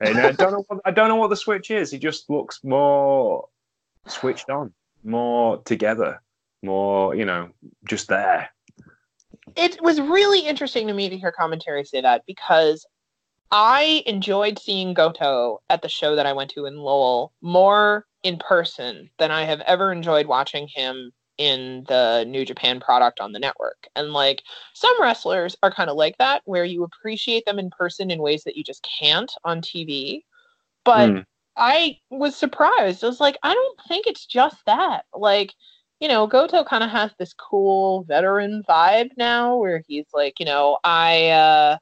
and I don't know. What, I don't know what the switch is. He just looks more switched on, more together, more you know, just there. It was really interesting to me to hear commentary say that because I enjoyed seeing Goto at the show that I went to in Lowell more in person than I have ever enjoyed watching him in the New Japan product on the network. And like some wrestlers are kind of like that, where you appreciate them in person in ways that you just can't on TV. But Mm. I was surprised. I was like, I don't think it's just that. Like, you know, Goto kind of has this cool veteran vibe now where he's like, you know, I uh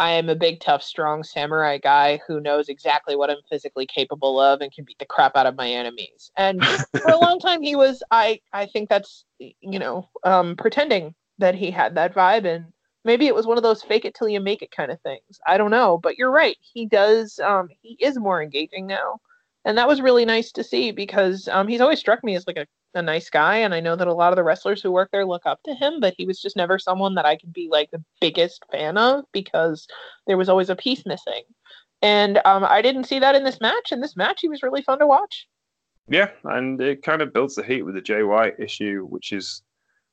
I am a big, tough, strong samurai guy who knows exactly what I'm physically capable of and can beat the crap out of my enemies. And for a long time, he was. I I think that's you know um, pretending that he had that vibe, and maybe it was one of those fake it till you make it kind of things. I don't know, but you're right. He does. Um, he is more engaging now, and that was really nice to see because um, he's always struck me as like a a nice guy and I know that a lot of the wrestlers who work there look up to him, but he was just never someone that I could be like the biggest fan of because there was always a piece missing. And um, I didn't see that in this match. In this match, he was really fun to watch. Yeah, and it kind of builds the heat with the Jay White issue, which is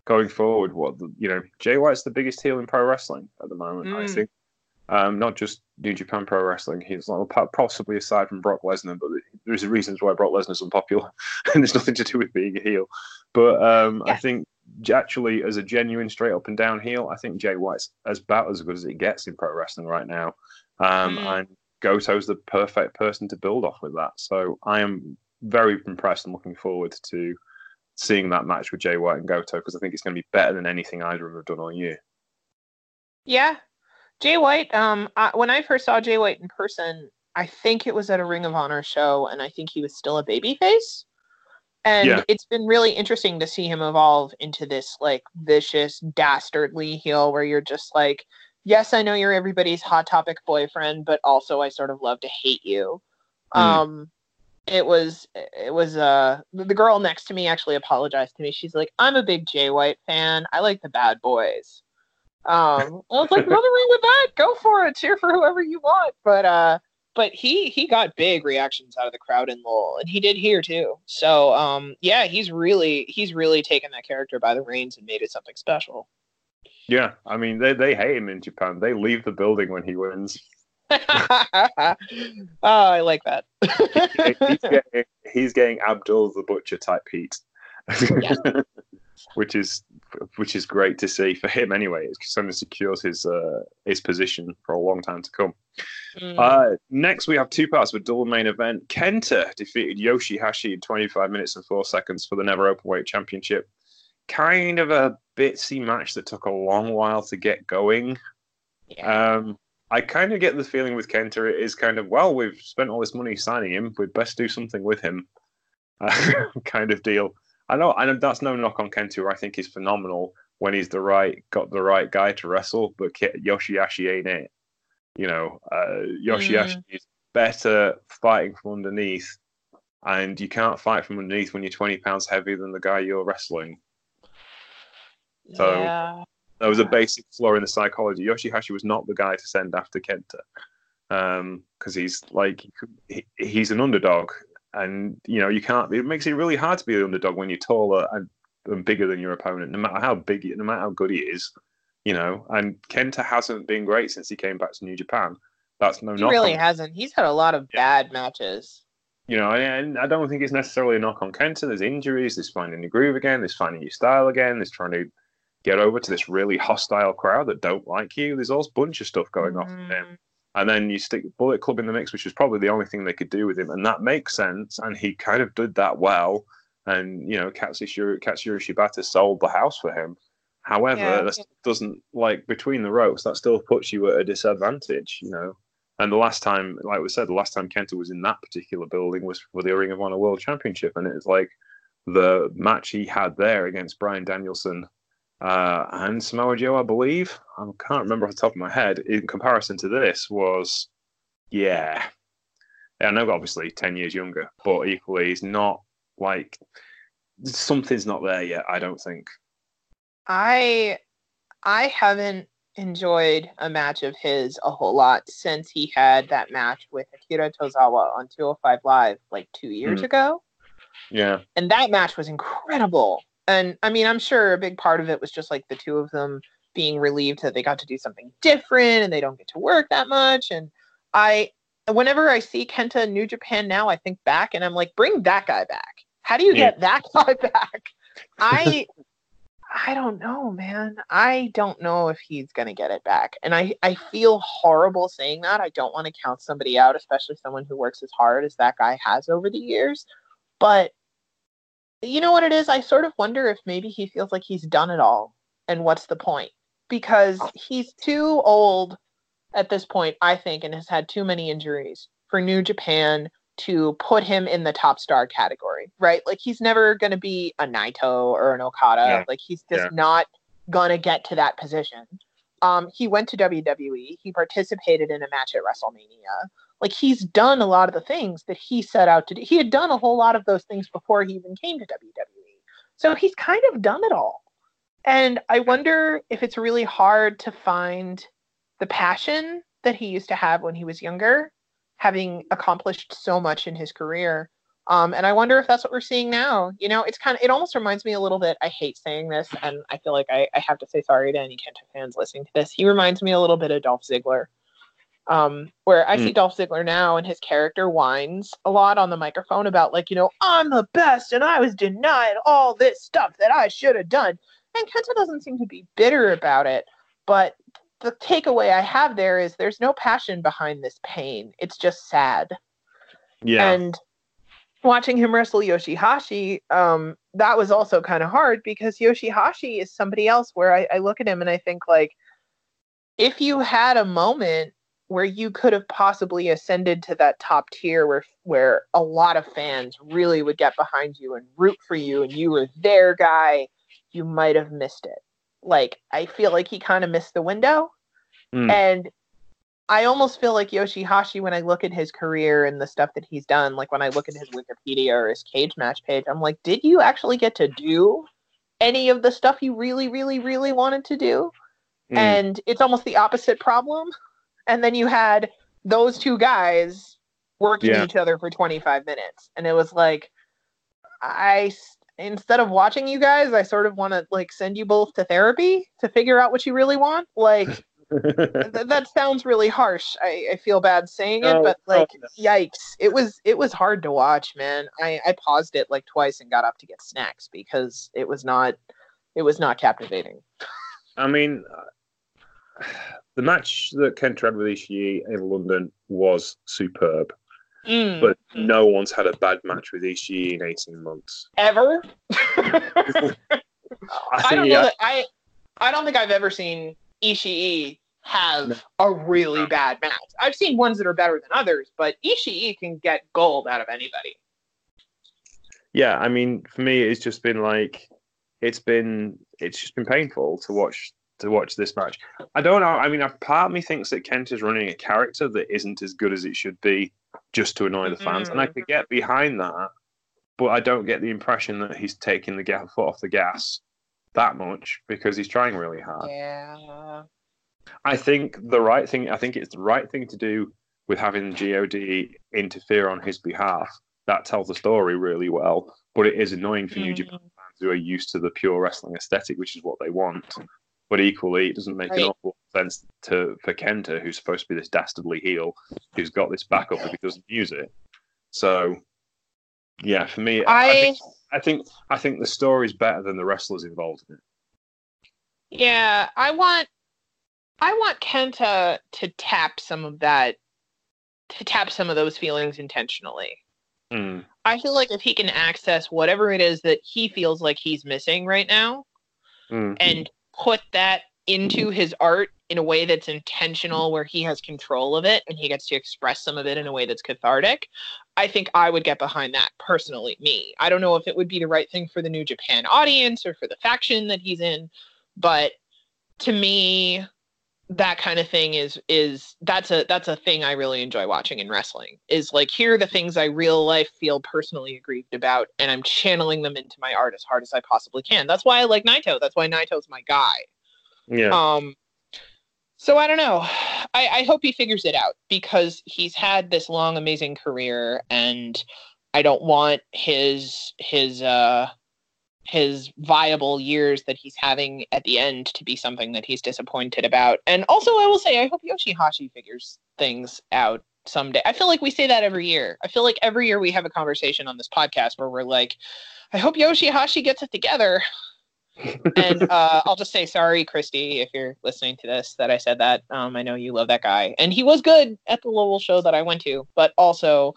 going forward. What the, you know, Jay White's the biggest heel in pro wrestling at the moment. Mm. I think um, not just New Japan Pro Wrestling. He's like, possibly aside from Brock Lesnar, but there's reasons why Brock Lesnar's unpopular, and it's nothing to do with being a heel. But um, yeah. I think actually, as a genuine straight up and down heel, I think Jay White's as about as good as it gets in pro wrestling right now. Um, mm. And Goto's the perfect person to build off with that. So I am very impressed and looking forward to seeing that match with Jay White and Goto because I think it's going to be better than anything either of them have done all year. Yeah, Jay White, um, I, when I first saw Jay White in person, I think it was at a Ring of Honor show, and I think he was still a babyface. And yeah. it's been really interesting to see him evolve into this like vicious, dastardly heel where you're just like, yes, I know you're everybody's hot topic boyfriend, but also I sort of love to hate you. Mm. Um, it was it was uh the girl next to me actually apologized to me. She's like, I'm a big Jay White fan. I like the bad boys. Um, I was like, nothing wrong with that. Go for it. Cheer for whoever you want. But uh, but he he got big reactions out of the crowd in Lowell, and he did here too. So um, yeah, he's really he's really taken that character by the reins and made it something special. Yeah, I mean they they hate him in Japan. They leave the building when he wins. oh, I like that. he's, getting, he's getting Abdullah the Butcher type heat. yeah. which is which is great to see for him anyway. It kind of secures his uh, his position for a long time to come. Mm. Uh, next, we have two parts of a double main event. Kenta defeated Yoshihashi in 25 minutes and four seconds for the Never Openweight Championship. Kind of a bitsy match that took a long while to get going. Yeah. Um, I kind of get the feeling with Kenta it is kind of well, we've spent all this money signing him, we'd best do something with him, uh, kind of deal. I know, I know that's no knock on Kenta. I think he's phenomenal when he's the right, got the right guy to wrestle. But Yoshihashi ain't it. You know, uh, Yoshihashi mm. is better fighting from underneath, and you can't fight from underneath when you're 20 pounds heavier than the guy you're wrestling. So yeah. there was a basic flaw in the psychology. Yoshihashi was not the guy to send after Kenta because um, he's like he, he's an underdog and you know you can't. It makes it really hard to be the underdog when you're taller and, and bigger than your opponent, no matter how big, no matter how good he is. You know, and Kenta hasn't been great since he came back to New Japan. That's no. He really on. hasn't. He's had a lot of yeah. bad matches. You know, and I don't think it's necessarily a knock on Kenta. There's injuries. There's finding the groove again. There's finding your style again. There's trying to get over to this really hostile crowd that don't like you. There's all this bunch of stuff going mm. off with him and then you stick Bullet Club in the mix, which was probably the only thing they could do with him, and that makes sense. And he kind of did that well. And you know, Katsuyori, Katsuyori Shibata sold the house for him. However, yeah. that doesn't like between the ropes. That still puts you at a disadvantage, you know. And the last time, like we said, the last time Kenta was in that particular building was for the Ring of Honor World Championship, and it's like the match he had there against Bryan Danielson uh, and Samoa Joe, I believe. I can't remember off the top of my head. In comparison to this, was yeah. I know, obviously, ten years younger, but equally, he's not like something's not there yet. I don't think. I I haven't enjoyed a match of his a whole lot since he had that match with Akira Tozawa on 205 Live like two years mm. ago. Yeah. And that match was incredible and I mean, I'm sure a big part of it was just like the two of them being relieved that they got to do something different and they don't get to work that much. And I, whenever I see Kenta in New Japan now, I think back and I'm like, bring that guy back. How do you yeah. get that guy back? I, I don't know, man. I don't know if he's going to get it back. And I, I feel horrible saying that. I don't want to count somebody out, especially someone who works as hard as that guy has over the years. But you know what it is? I sort of wonder if maybe he feels like he's done it all. And what's the point? Because he's too old at this point, I think, and has had too many injuries for New Japan to put him in the top star category, right? Like he's never going to be a Naito or an Okada. Yeah. Like he's just yeah. not going to get to that position. Um, he went to WWE. He participated in a match at WrestleMania. Like he's done a lot of the things that he set out to do. He had done a whole lot of those things before he even came to WWE. So he's kind of done it all. And I wonder if it's really hard to find the passion that he used to have when he was younger having accomplished so much in his career. Um, and I wonder if that's what we're seeing now. You know, it's kind of, it almost reminds me a little bit. I hate saying this, and I feel like I, I have to say sorry to any Kenta fans listening to this. He reminds me a little bit of Dolph Ziggler, um, where I mm. see Dolph Ziggler now, and his character whines a lot on the microphone about, like, you know, I'm the best, and I was denied all this stuff that I should have done. And Kenta doesn't seem to be bitter about it, but the takeaway I have there is there's no passion behind this pain. It's just sad. Yeah. And watching him wrestle Yoshihashi, um, that was also kind of hard because Yoshihashi is somebody else where I, I look at him and I think like if you had a moment where you could have possibly ascended to that top tier where where a lot of fans really would get behind you and root for you and you were their guy, you might have missed it like I feel like he kind of missed the window. Mm. And I almost feel like Yoshihashi when I look at his career and the stuff that he's done, like when I look at his Wikipedia or his cage match page, I'm like, did you actually get to do any of the stuff you really, really, really wanted to do? Mm. And it's almost the opposite problem. And then you had those two guys working yeah. each other for 25 minutes. And it was like, I instead of watching you guys, I sort of want to like send you both to therapy to figure out what you really want. Like th- that sounds really harsh. I, I feel bad saying it, but like yikes. It was it was hard to watch, man. I, I paused it like twice and got up to get snacks because it was not it was not captivating. I mean the match that Kenta had with Ishii in London was superb. Mm. But no one's had a bad match with Ishii in 18 months. Ever? I, I, don't know that I I don't think I've ever seen Ishii have no. a really no. bad match. I've seen ones that are better than others, but Ishii can get gold out of anybody. Yeah, I mean, for me, it's just been like it's been it's just been painful to watch to watch this match. I don't know. I mean, part of me thinks that Kent is running a character that isn't as good as it should be just to annoy the fans. Mm. And I mm. could get behind that, but I don't get the impression that he's taking the foot off the gas that much because he's trying really hard. Yeah. I think the right thing, I think it's the right thing to do with having God interfere on his behalf. That tells the story really well, but it is annoying for mm. New Japan fans who are used to the pure wrestling aesthetic, which is what they want. But equally, it doesn't make right. an awful sense to for Kenta, who's supposed to be this dastardly heel, who's got this backup if he doesn't use it. So, yeah, for me, I, I think, I think I think the story's better than the wrestlers involved in it. Yeah, I want I want Kenta to tap some of that to tap some of those feelings intentionally. Mm. I feel like if he can access whatever it is that he feels like he's missing right now mm. and put that into his art in a way that's intentional where he has control of it and he gets to express some of it in a way that's cathartic i think i would get behind that personally me. I don't know if it would be the right thing for the new japan audience or for the faction that he's in but to me that kind of thing is is that's a that's a thing i really enjoy watching in wrestling is like here are the things i real life feel personally aggrieved about and i'm channeling them into my art as hard as i possibly can. That's why i like naito. That's why naito's my guy. Yeah. Um so I don't know. I, I hope he figures it out because he's had this long, amazing career, and I don't want his his uh his viable years that he's having at the end to be something that he's disappointed about. And also, I will say, I hope Yoshihashi figures things out someday. I feel like we say that every year. I feel like every year we have a conversation on this podcast where we're like, I hope Yoshihashi gets it together. and uh, I'll just say sorry, Christy, if you're listening to this, that I said that. Um, I know you love that guy, and he was good at the Louisville show that I went to, but also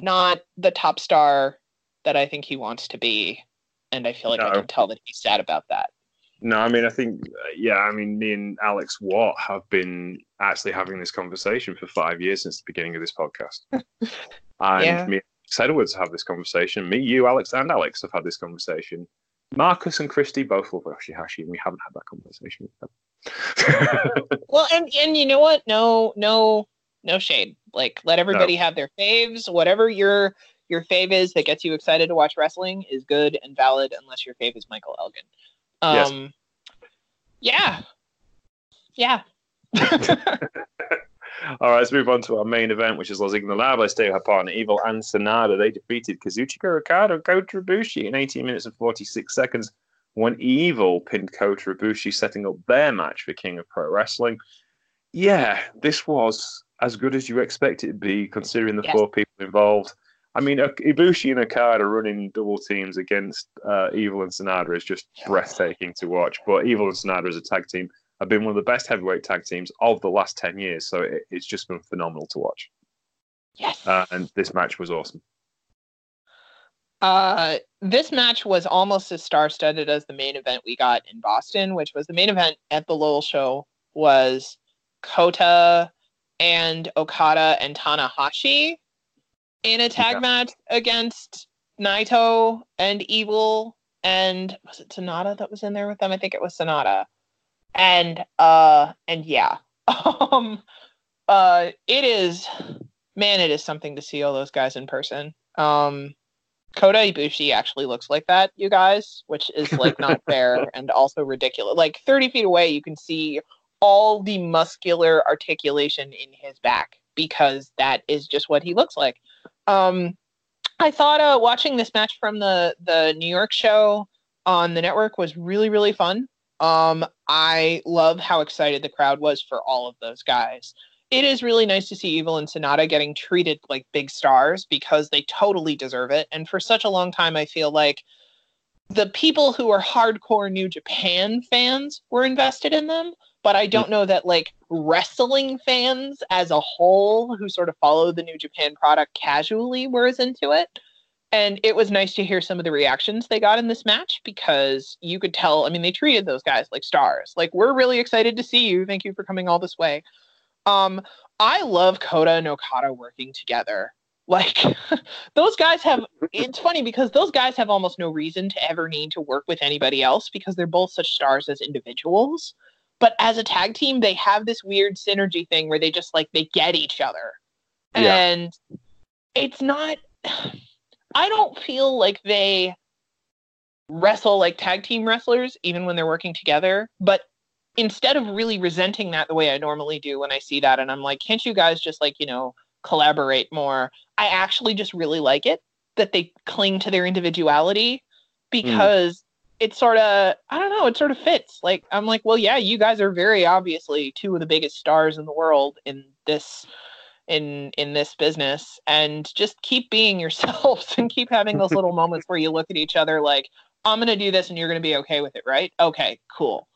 not the top star that I think he wants to be. And I feel like no. I can tell that he's sad about that. No, I mean, I think, uh, yeah, I mean, me and Alex Watt have been actually having this conversation for five years since the beginning of this podcast. and yeah. me and Edwards have this conversation. Me, you, Alex, and Alex have had this conversation. Marcus and Christy both love Yoshihashi, and we haven't had that conversation with them. well, and and you know what? No, no, no shade. Like, let everybody no. have their faves. Whatever your your fave is that gets you excited to watch wrestling is good and valid, unless your fave is Michael Elgin. Um, yes. Yeah. Yeah. All right, let's move on to our main event, which is Los Ingobernables de Japón, Evil and Sanada. They defeated Kazuchika Okada, Kota Ibushi in 18 minutes and 46 seconds when Evil pinned Kota Ibushi, setting up their match for King of Pro Wrestling. Yeah, this was as good as you expect it to be, considering the yes. four people involved. I mean, Ibushi and Okada running double teams against uh, Evil and Sanada is just breathtaking to watch. But Evil and Sanada as a tag team have been one of the best heavyweight tag teams of the last 10 years. So it, it's just been phenomenal to watch. Yes. Uh, and this match was awesome. Uh, this match was almost as star-studded as the main event we got in Boston, which was the main event at the Lowell show was Kota and Okada and Tanahashi in a tag yeah. match against Naito and Evil and was it Sanada that was in there with them? I think it was Sanada. And uh and yeah. um uh it is man, it is something to see all those guys in person. Um Kota Ibushi actually looks like that, you guys, which is like not fair and also ridiculous. Like 30 feet away, you can see all the muscular articulation in his back because that is just what he looks like. Um, I thought uh, watching this match from the the New York show on the network was really really fun. Um, I love how excited the crowd was for all of those guys. It is really nice to see Evil and Sanada getting treated like big stars because they totally deserve it. And for such a long time, I feel like the people who are hardcore New Japan fans were invested in them, but I don't know that like wrestling fans as a whole who sort of follow the New Japan product casually were as into it. And it was nice to hear some of the reactions they got in this match because you could tell, I mean, they treated those guys like stars. Like, we're really excited to see you. Thank you for coming all this way. Um, I love Kota and Okada working together. Like those guys have it's funny because those guys have almost no reason to ever need to work with anybody else because they're both such stars as individuals but as a tag team they have this weird synergy thing where they just like they get each other yeah. and it's not i don't feel like they wrestle like tag team wrestlers even when they're working together but instead of really resenting that the way i normally do when i see that and i'm like can't you guys just like you know collaborate more i actually just really like it that they cling to their individuality hmm. because it sort of I don't know, it sort of fits. Like I'm like, well, yeah, you guys are very obviously two of the biggest stars in the world in this in in this business and just keep being yourselves and keep having those little moments where you look at each other like I'm going to do this and you're going to be okay with it, right? Okay, cool.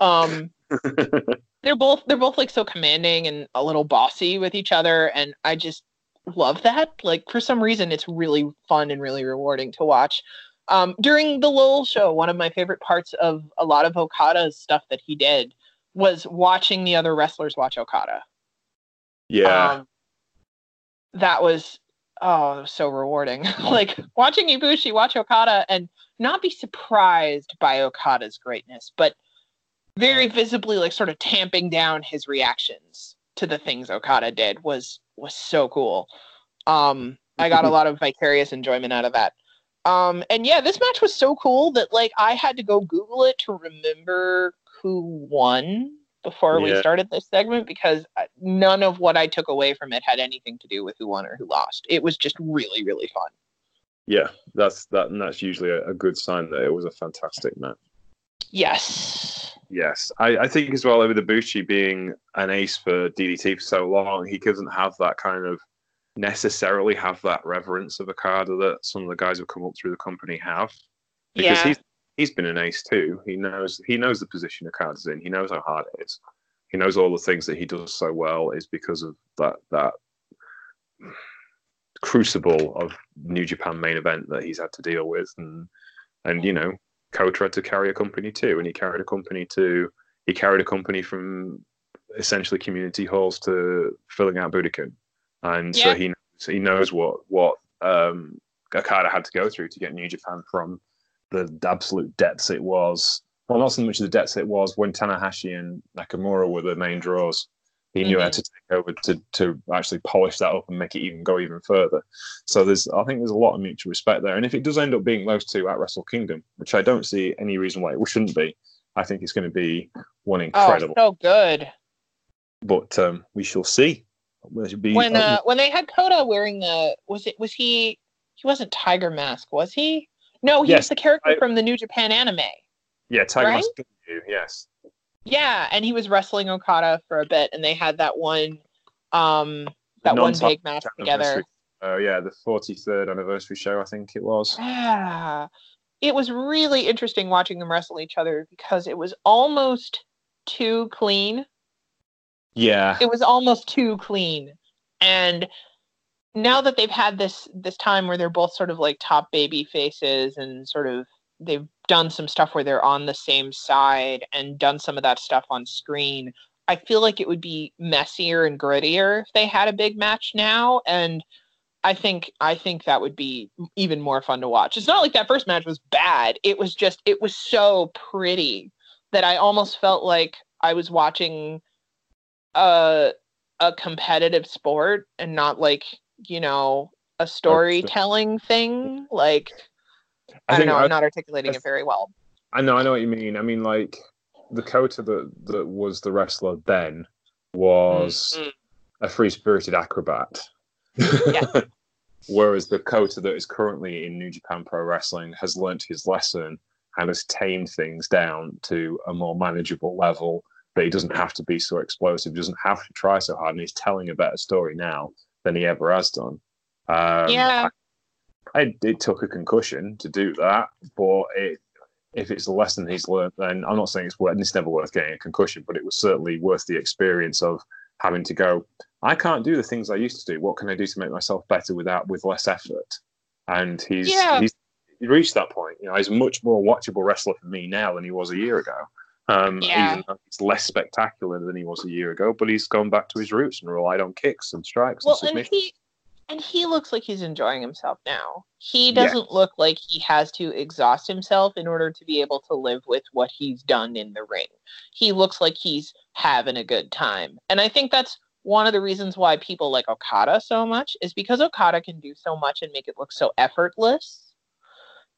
Um they're both they're both like so commanding and a little bossy with each other and I just love that. Like for some reason it's really fun and really rewarding to watch. Um, during the Lowell show, one of my favorite parts of a lot of Okada's stuff that he did was watching the other wrestlers watch Okada. Yeah. Um, that was oh was so rewarding. like watching Ibushi watch Okada and not be surprised by Okada's greatness, but very visibly like sort of tamping down his reactions to the things Okada did was was so cool. Um, I got a lot of vicarious enjoyment out of that. Um, and yeah, this match was so cool that like I had to go Google it to remember who won before yeah. we started this segment because none of what I took away from it had anything to do with who won or who lost. It was just really, really fun. Yeah, that's that, and that's usually a, a good sign that it was a fantastic match. Yes. Yes, I, I think as well over the Ibushi being an ace for DDT for so long, he doesn't have that kind of necessarily have that reverence of Okada that some of the guys who come up through the company have. Because yeah. he's he's been an ace too. He knows he knows the position Okada's in. He knows how hard it is. He knows all the things that he does so well is because of that that crucible of New Japan main event that he's had to deal with, and and you know, Kota had to carry a company too, and he carried a company to he carried a company from essentially community halls to filling out Budokan, and so he knows, he knows what what um, Okada had to go through to get New Japan from the absolute depths it was. Well, not so much the depths it was when Tanahashi and Nakamura were the main draws. He knew how Mhm. to take over to to actually polish that up and make it even go even further. So there's, I think there's a lot of mutual respect there. And if it does end up being those two at Wrestle Kingdom, which I don't see any reason why it shouldn't be, I think it's going to be one incredible. Oh, so good. But um, we shall see. Should When uh, uh, when they had Kota wearing the was it was he he wasn't Tiger Mask was he? No, he Yes, was the character I- from the New Japan anime. yeah, Tiger right? Mask yes. Yeah, and he was wrestling Okada for a bit, and they had that one um that one big match together. Uh, yeah, the 43rd anniversary show, I think it was. Yeah. It was really interesting watching them wrestle each other because it was almost too clean. Yeah, It was almost too clean. And now that they've had this this time where they're both sort of like top baby faces and sort of they've done some stuff where they're on the same side and done some of that stuff on screen. I feel like it would be messier and grittier if they had a big match now and I think I think that would be even more fun to watch. It's not like that first match was bad. It was just it was so pretty that I almost felt like I was watching a a competitive sport and not like, you know, a storytelling thing. Like I, don't know, I- I'm not articulating I- it very well. I know, I know what you mean. I mean, like the Kota that that was the wrestler then was Mm, a free spirited acrobat. Yeah. Whereas the Kota that is currently in New Japan Pro Wrestling has learnt his lesson and has tamed things down to a more manageable level. That he doesn't have to be so explosive, he doesn't have to try so hard, and he's telling a better story now than he ever has done. Um, Yeah. I, it took a concussion to do that, but it, if it's a lesson he's learned, then I'm not saying it's worth. It's never worth getting a concussion, but it was certainly worth the experience of having to go. I can't do the things I used to do. What can I do to make myself better without with less effort? And he's Yeah. he's he reached that point. You know, he's a much more watchable wrestler for me now than he was a year ago. Um, Yeah. Though he's less spectacular than he was a year ago, but he's gone back to his roots and relied on kicks and strikes Well, and and he and he looks like he's enjoying himself now. He doesn't look like he has to exhaust himself in order to be able to live with what he's done in the ring. He looks like he's having a good time. And I think that's one of the reasons why people like Okada so much is because Okada can do so much and make it look so effortless.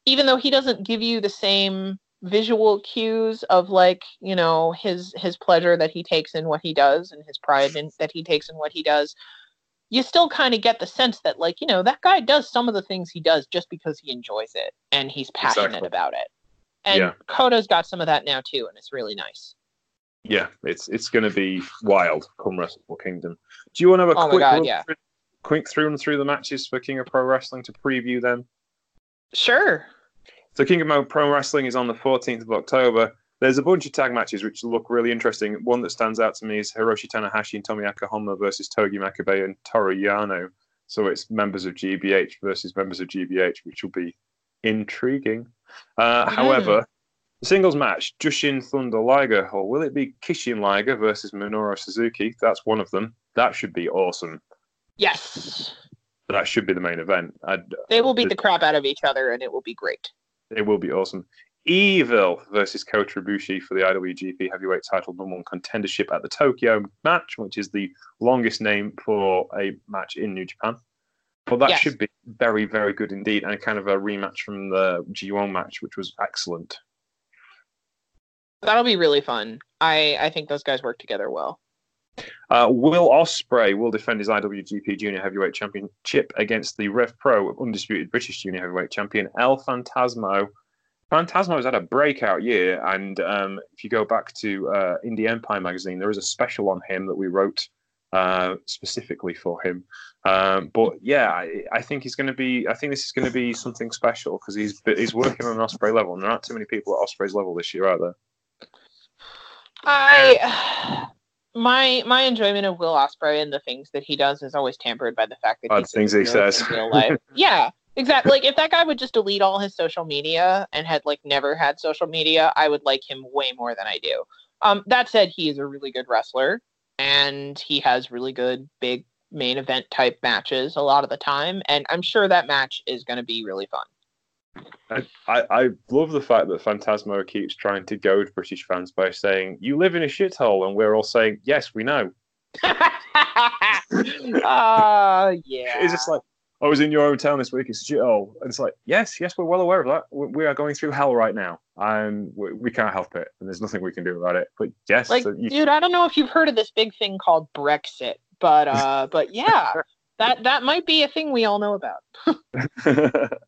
Even though he doesn't give you the same visual cues of like, you know, his his pleasure that he takes in what he does and his pride in, that he takes in what he does you still kind of get the sense that like you know that guy does some of the things he does just because he enjoys it and he's passionate Exactly. about it and Yeah. Kota's got some of that now too and it's really nice yeah, it's it's going to be wild come Wrestle Kingdom. Do you want to have a Oh quick God, yeah. through, quick through and through the matches for King of Pro Wrestling to preview them? sure So King of Pro Wrestling is on the 14th of October. There's a bunch of tag matches which look really interesting. One that stands out to me is Hiroshi Tanahashi and Tomoaki Honma versus Togi Makabe and Toru Yano. So it's members of GBH versus members of GBH, which will be intriguing. Uh, Mhm. However, the singles match, Jushin Thunder Liger, or will it be Kishin Liger versus Minoru Suzuki? That's one of them. That should be awesome. yes That should be the main event. I'd, they will beat the crap out of each other and it will be great It will be awesome. Evil versus Kota Ibushi for the IWGP Heavyweight Title number one contendership at the Tokyo match, which is the longest name for a match in New Japan. But that Yes. should be very, very good indeed, and kind of a rematch from the G1 match, which was excellent. that'll be really fun i i think those guys work together well Uh, Will Ospreay will defend his IWGP Junior Heavyweight Championship against the Rev Pro undisputed British Junior Heavyweight Champion El Fantasmo. Fantasmo has had a breakout year, and um, if you go back to uh, Indie Empire magazine, there is a special on him that we wrote uh, specifically for him. Um, but yeah, I, I think he's going to be. I think this is going to be something special because he's he's working on an Ospreay level, and there aren't too many people at Ospreay's level this year, are there? I my my enjoyment of Will Ospreay and the things that he does is always tempered by the fact that By he things he says. in real life. yeah, exactly. Like if that guy would just delete all his social media and had like never had social media, I would like him way more than I do. Um, that said, he is a really good wrestler and he has really good big main event type matches a lot of the time, and I'm sure that match is going to be really fun. I, I, love the fact that Phantasmo keeps trying to goad British fans by saying, "You live in a shithole," and we're all saying, "Yes, we know." uh, yeah. It's just like I was in your hometown this week. It's a shithole, and it's like, yes, yes, we're well aware of that. We, we are going through hell right now, and we, we can't help it, and there's nothing we can do about it. But yes, like so you- dude i don't know if you've heard of this big thing called brexit but uh but yeah that that might be a thing we all know about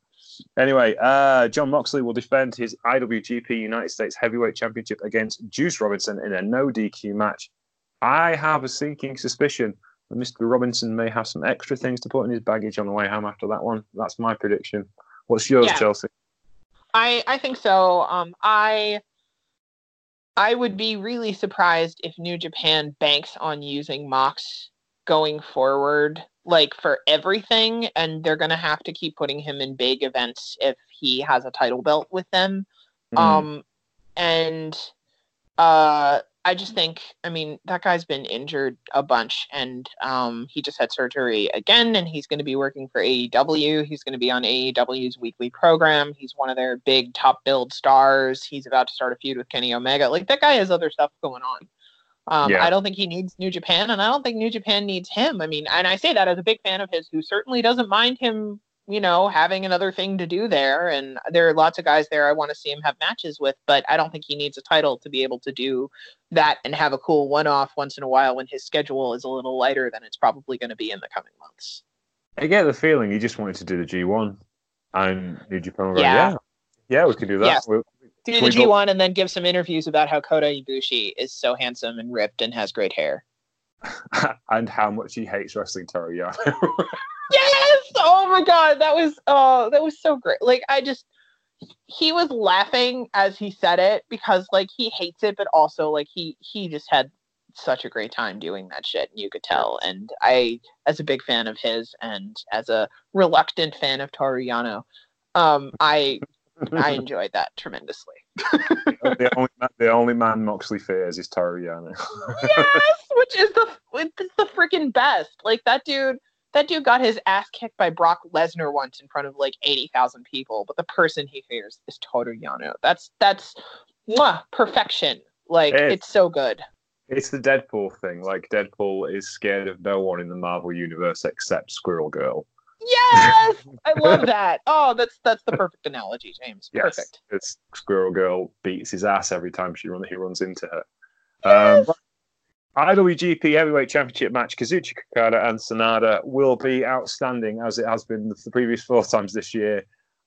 anyway, uh, Jon Moxley will defend his IWGP United States Heavyweight Championship against Juice Robinson in a no DQ match. I have a sinking suspicion that Mr. Robinson may have some extra things to put in his baggage on the way home after that one. That's my prediction. What's yours, Yeah. Chelsea? i i think so um i i would be really surprised if new japan banks on using mox going forward like for everything and they're going to have to keep putting him in big events if he has a title belt with them Hmm. Um, and uh, I just think, I mean, that guy's been injured a bunch, and um, he just had surgery again, and he's going to be working for AEW. He's going to be on AEW's weekly program. He's one of their big top build stars. He's about to start a feud with Kenny Omega. Like that guy has other stuff going on. Um, Yeah. I don't think he needs New Japan, and I don't think New Japan needs him. I mean, and I say that as a big fan of his, who certainly doesn't mind him you know, having another thing to do there. And there are lots of guys there I want to see him have matches with, but I don't think he needs a title to be able to do that and have a cool one off once in a while when his schedule is a little lighter than it's probably going to be in the coming months. I get the feeling he just wanted to do the G1, and New Japan going, Yeah. yeah, yeah, we can do that. Yes. We'll- Do Can the G1 and then give some interviews about how Kota Ibushi is so handsome and ripped and has great hair. and how much he hates wrestling Toru Yano. Yes! Oh my god, that was oh, that was so great. Like I just he was laughing as he said it because like he hates it, but also like he he just had such a great time doing that shit. And you could tell. And I, as a big fan of his, and as a reluctant fan of Toru Yano, um, I I enjoyed that tremendously. Oh, the, only man, the only man Moxley fears is Toru yes, which is the which is the freaking best. Like that dude, that dude got his ass kicked by Brock Lesnar once in front of like eighty thousand people, but the person he fears is Toru Yano. That's that's mwah, perfection. Like it's so good. It's the Deadpool thing. Like Deadpool is scared of no one in the Marvel universe except Squirrel Girl. Yes, I love that. Oh, that's that's the perfect analogy, James. Yes, Perfect. it's Squirrel Girl beats his ass every time she run, he runs into her. Yes. Um, IWGP Heavyweight Championship match: Kazuchika Okada and Sanada will be outstanding as it has been the previous four times this year.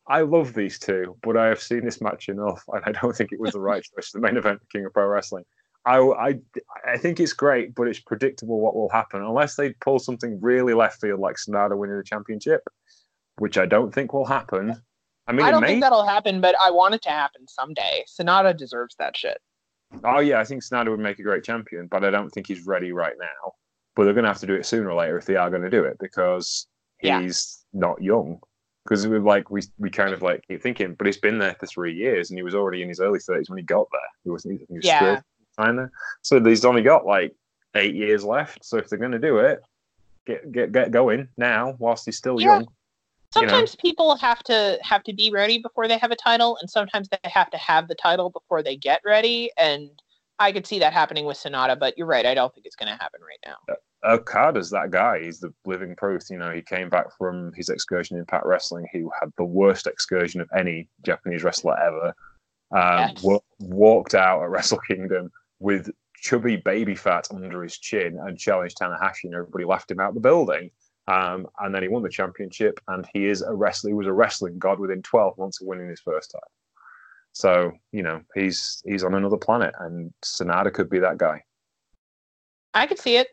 I love these two, but I have seen this match enough, and I don't think it was the right choice for the main event of King of Pro Wrestling. I, I, I think it's great, but it's predictable what will happen unless they pull something really left field like Sanada winning the championship, which I don't think will happen. I mean, I don't may. think that'll happen, but I want it to happen someday. Sanada deserves that shit. Oh yeah, I think Sanada would make a great champion, but I don't think he's ready right now. But they're going to have to do it sooner or later if they are going to do it because Yeah. he's not young. Because we like we we kind of like keep thinking, but he's been there for three years and he was already in his early thirties when he got there. He wasn't he was Yeah. still there. So he's only got like eight years left. So if they're going to do it, get get get going now whilst he's still Yeah. young. You know. sometimes people have to have to be ready before they have a title and sometimes they have to have the title before they get ready and i could see that happening with Sanada but you're right i don't think it's going to happen right now Okada's that guy. He's the living proof. You know, he came back from his excursion in Impact Wrestling. He had the worst excursion of any Japanese wrestler ever. Um, Yes. wa- walked out at Wrestle Kingdom with chubby baby fat under his chin and challenged Tanahashi, and everybody laughed him out the building. Um, and then he won the championship, and he is a wrestler. He was a wrestling god within 12 months of winning his first time. So you know, he's he's on another planet, and Sanada could be that guy. i could see it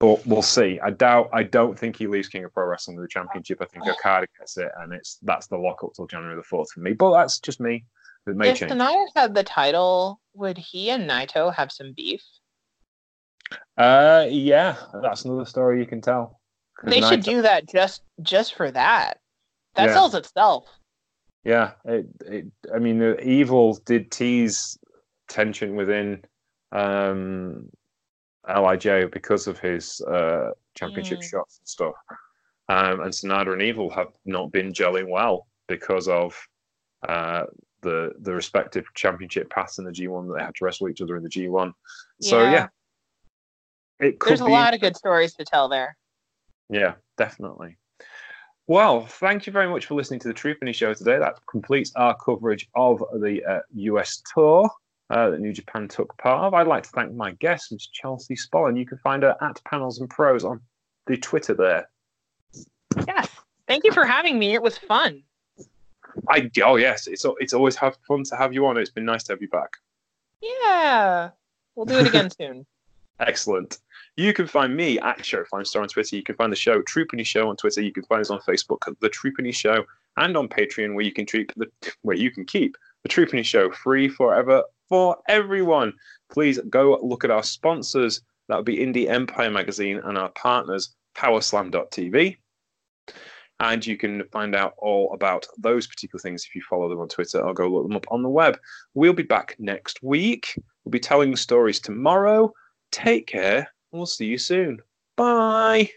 But we'll see. I doubt. I don't think he leaves King of Pro Wrestling with the championship. I think Okada gets it, and it's that's the lockup till January the fourth for me. But that's just me. It may if change. Had the title, would he and Naito have some beef? Uh, yeah, that's another story you can tell. They should do that just just for that. That Yeah. sells itself. Yeah, it, it, I mean, the evil did tease tension within um, LIJ because of his uh, championship Mm. shots and stuff. Um, and Sanada and Evil have not been gelling well because of uh, the the respective championship paths in the G1 that they had to wrestle each other in the G1. So Yeah. yeah, it could There's a lot of good stories to tell there. yeah, definitely. Well, thank you very much for listening to the Troopany Show today. That completes our coverage of the uh, US tour uh, that New Japan took part of. I'd like to thank my guest, Ms. Chelsea Spollen. You can find her at Panels and Pros on the Twitter there. Yes. Thank you for having me. It was fun. I oh yes, it's it's always have fun to have you on. It's been nice to have you back. Yeah. We'll do it again soon. Excellent. You can find me at Show Fine Star on Twitter. You can find the show Troopany Show on Twitter. You can find us on Facebook at The Troopany Show and on Patreon where you can treat the where you can keep the Troopany Show free forever for everyone. Please go look at our sponsors. That would be Indie Empire Magazine and our partners Powerslam.tv. And you can find out all about those particular things if you follow them on Twitter or go look them up on the web. We'll be back next week. We'll be telling stories tomorrow. Take care. We'll see you soon. Bye.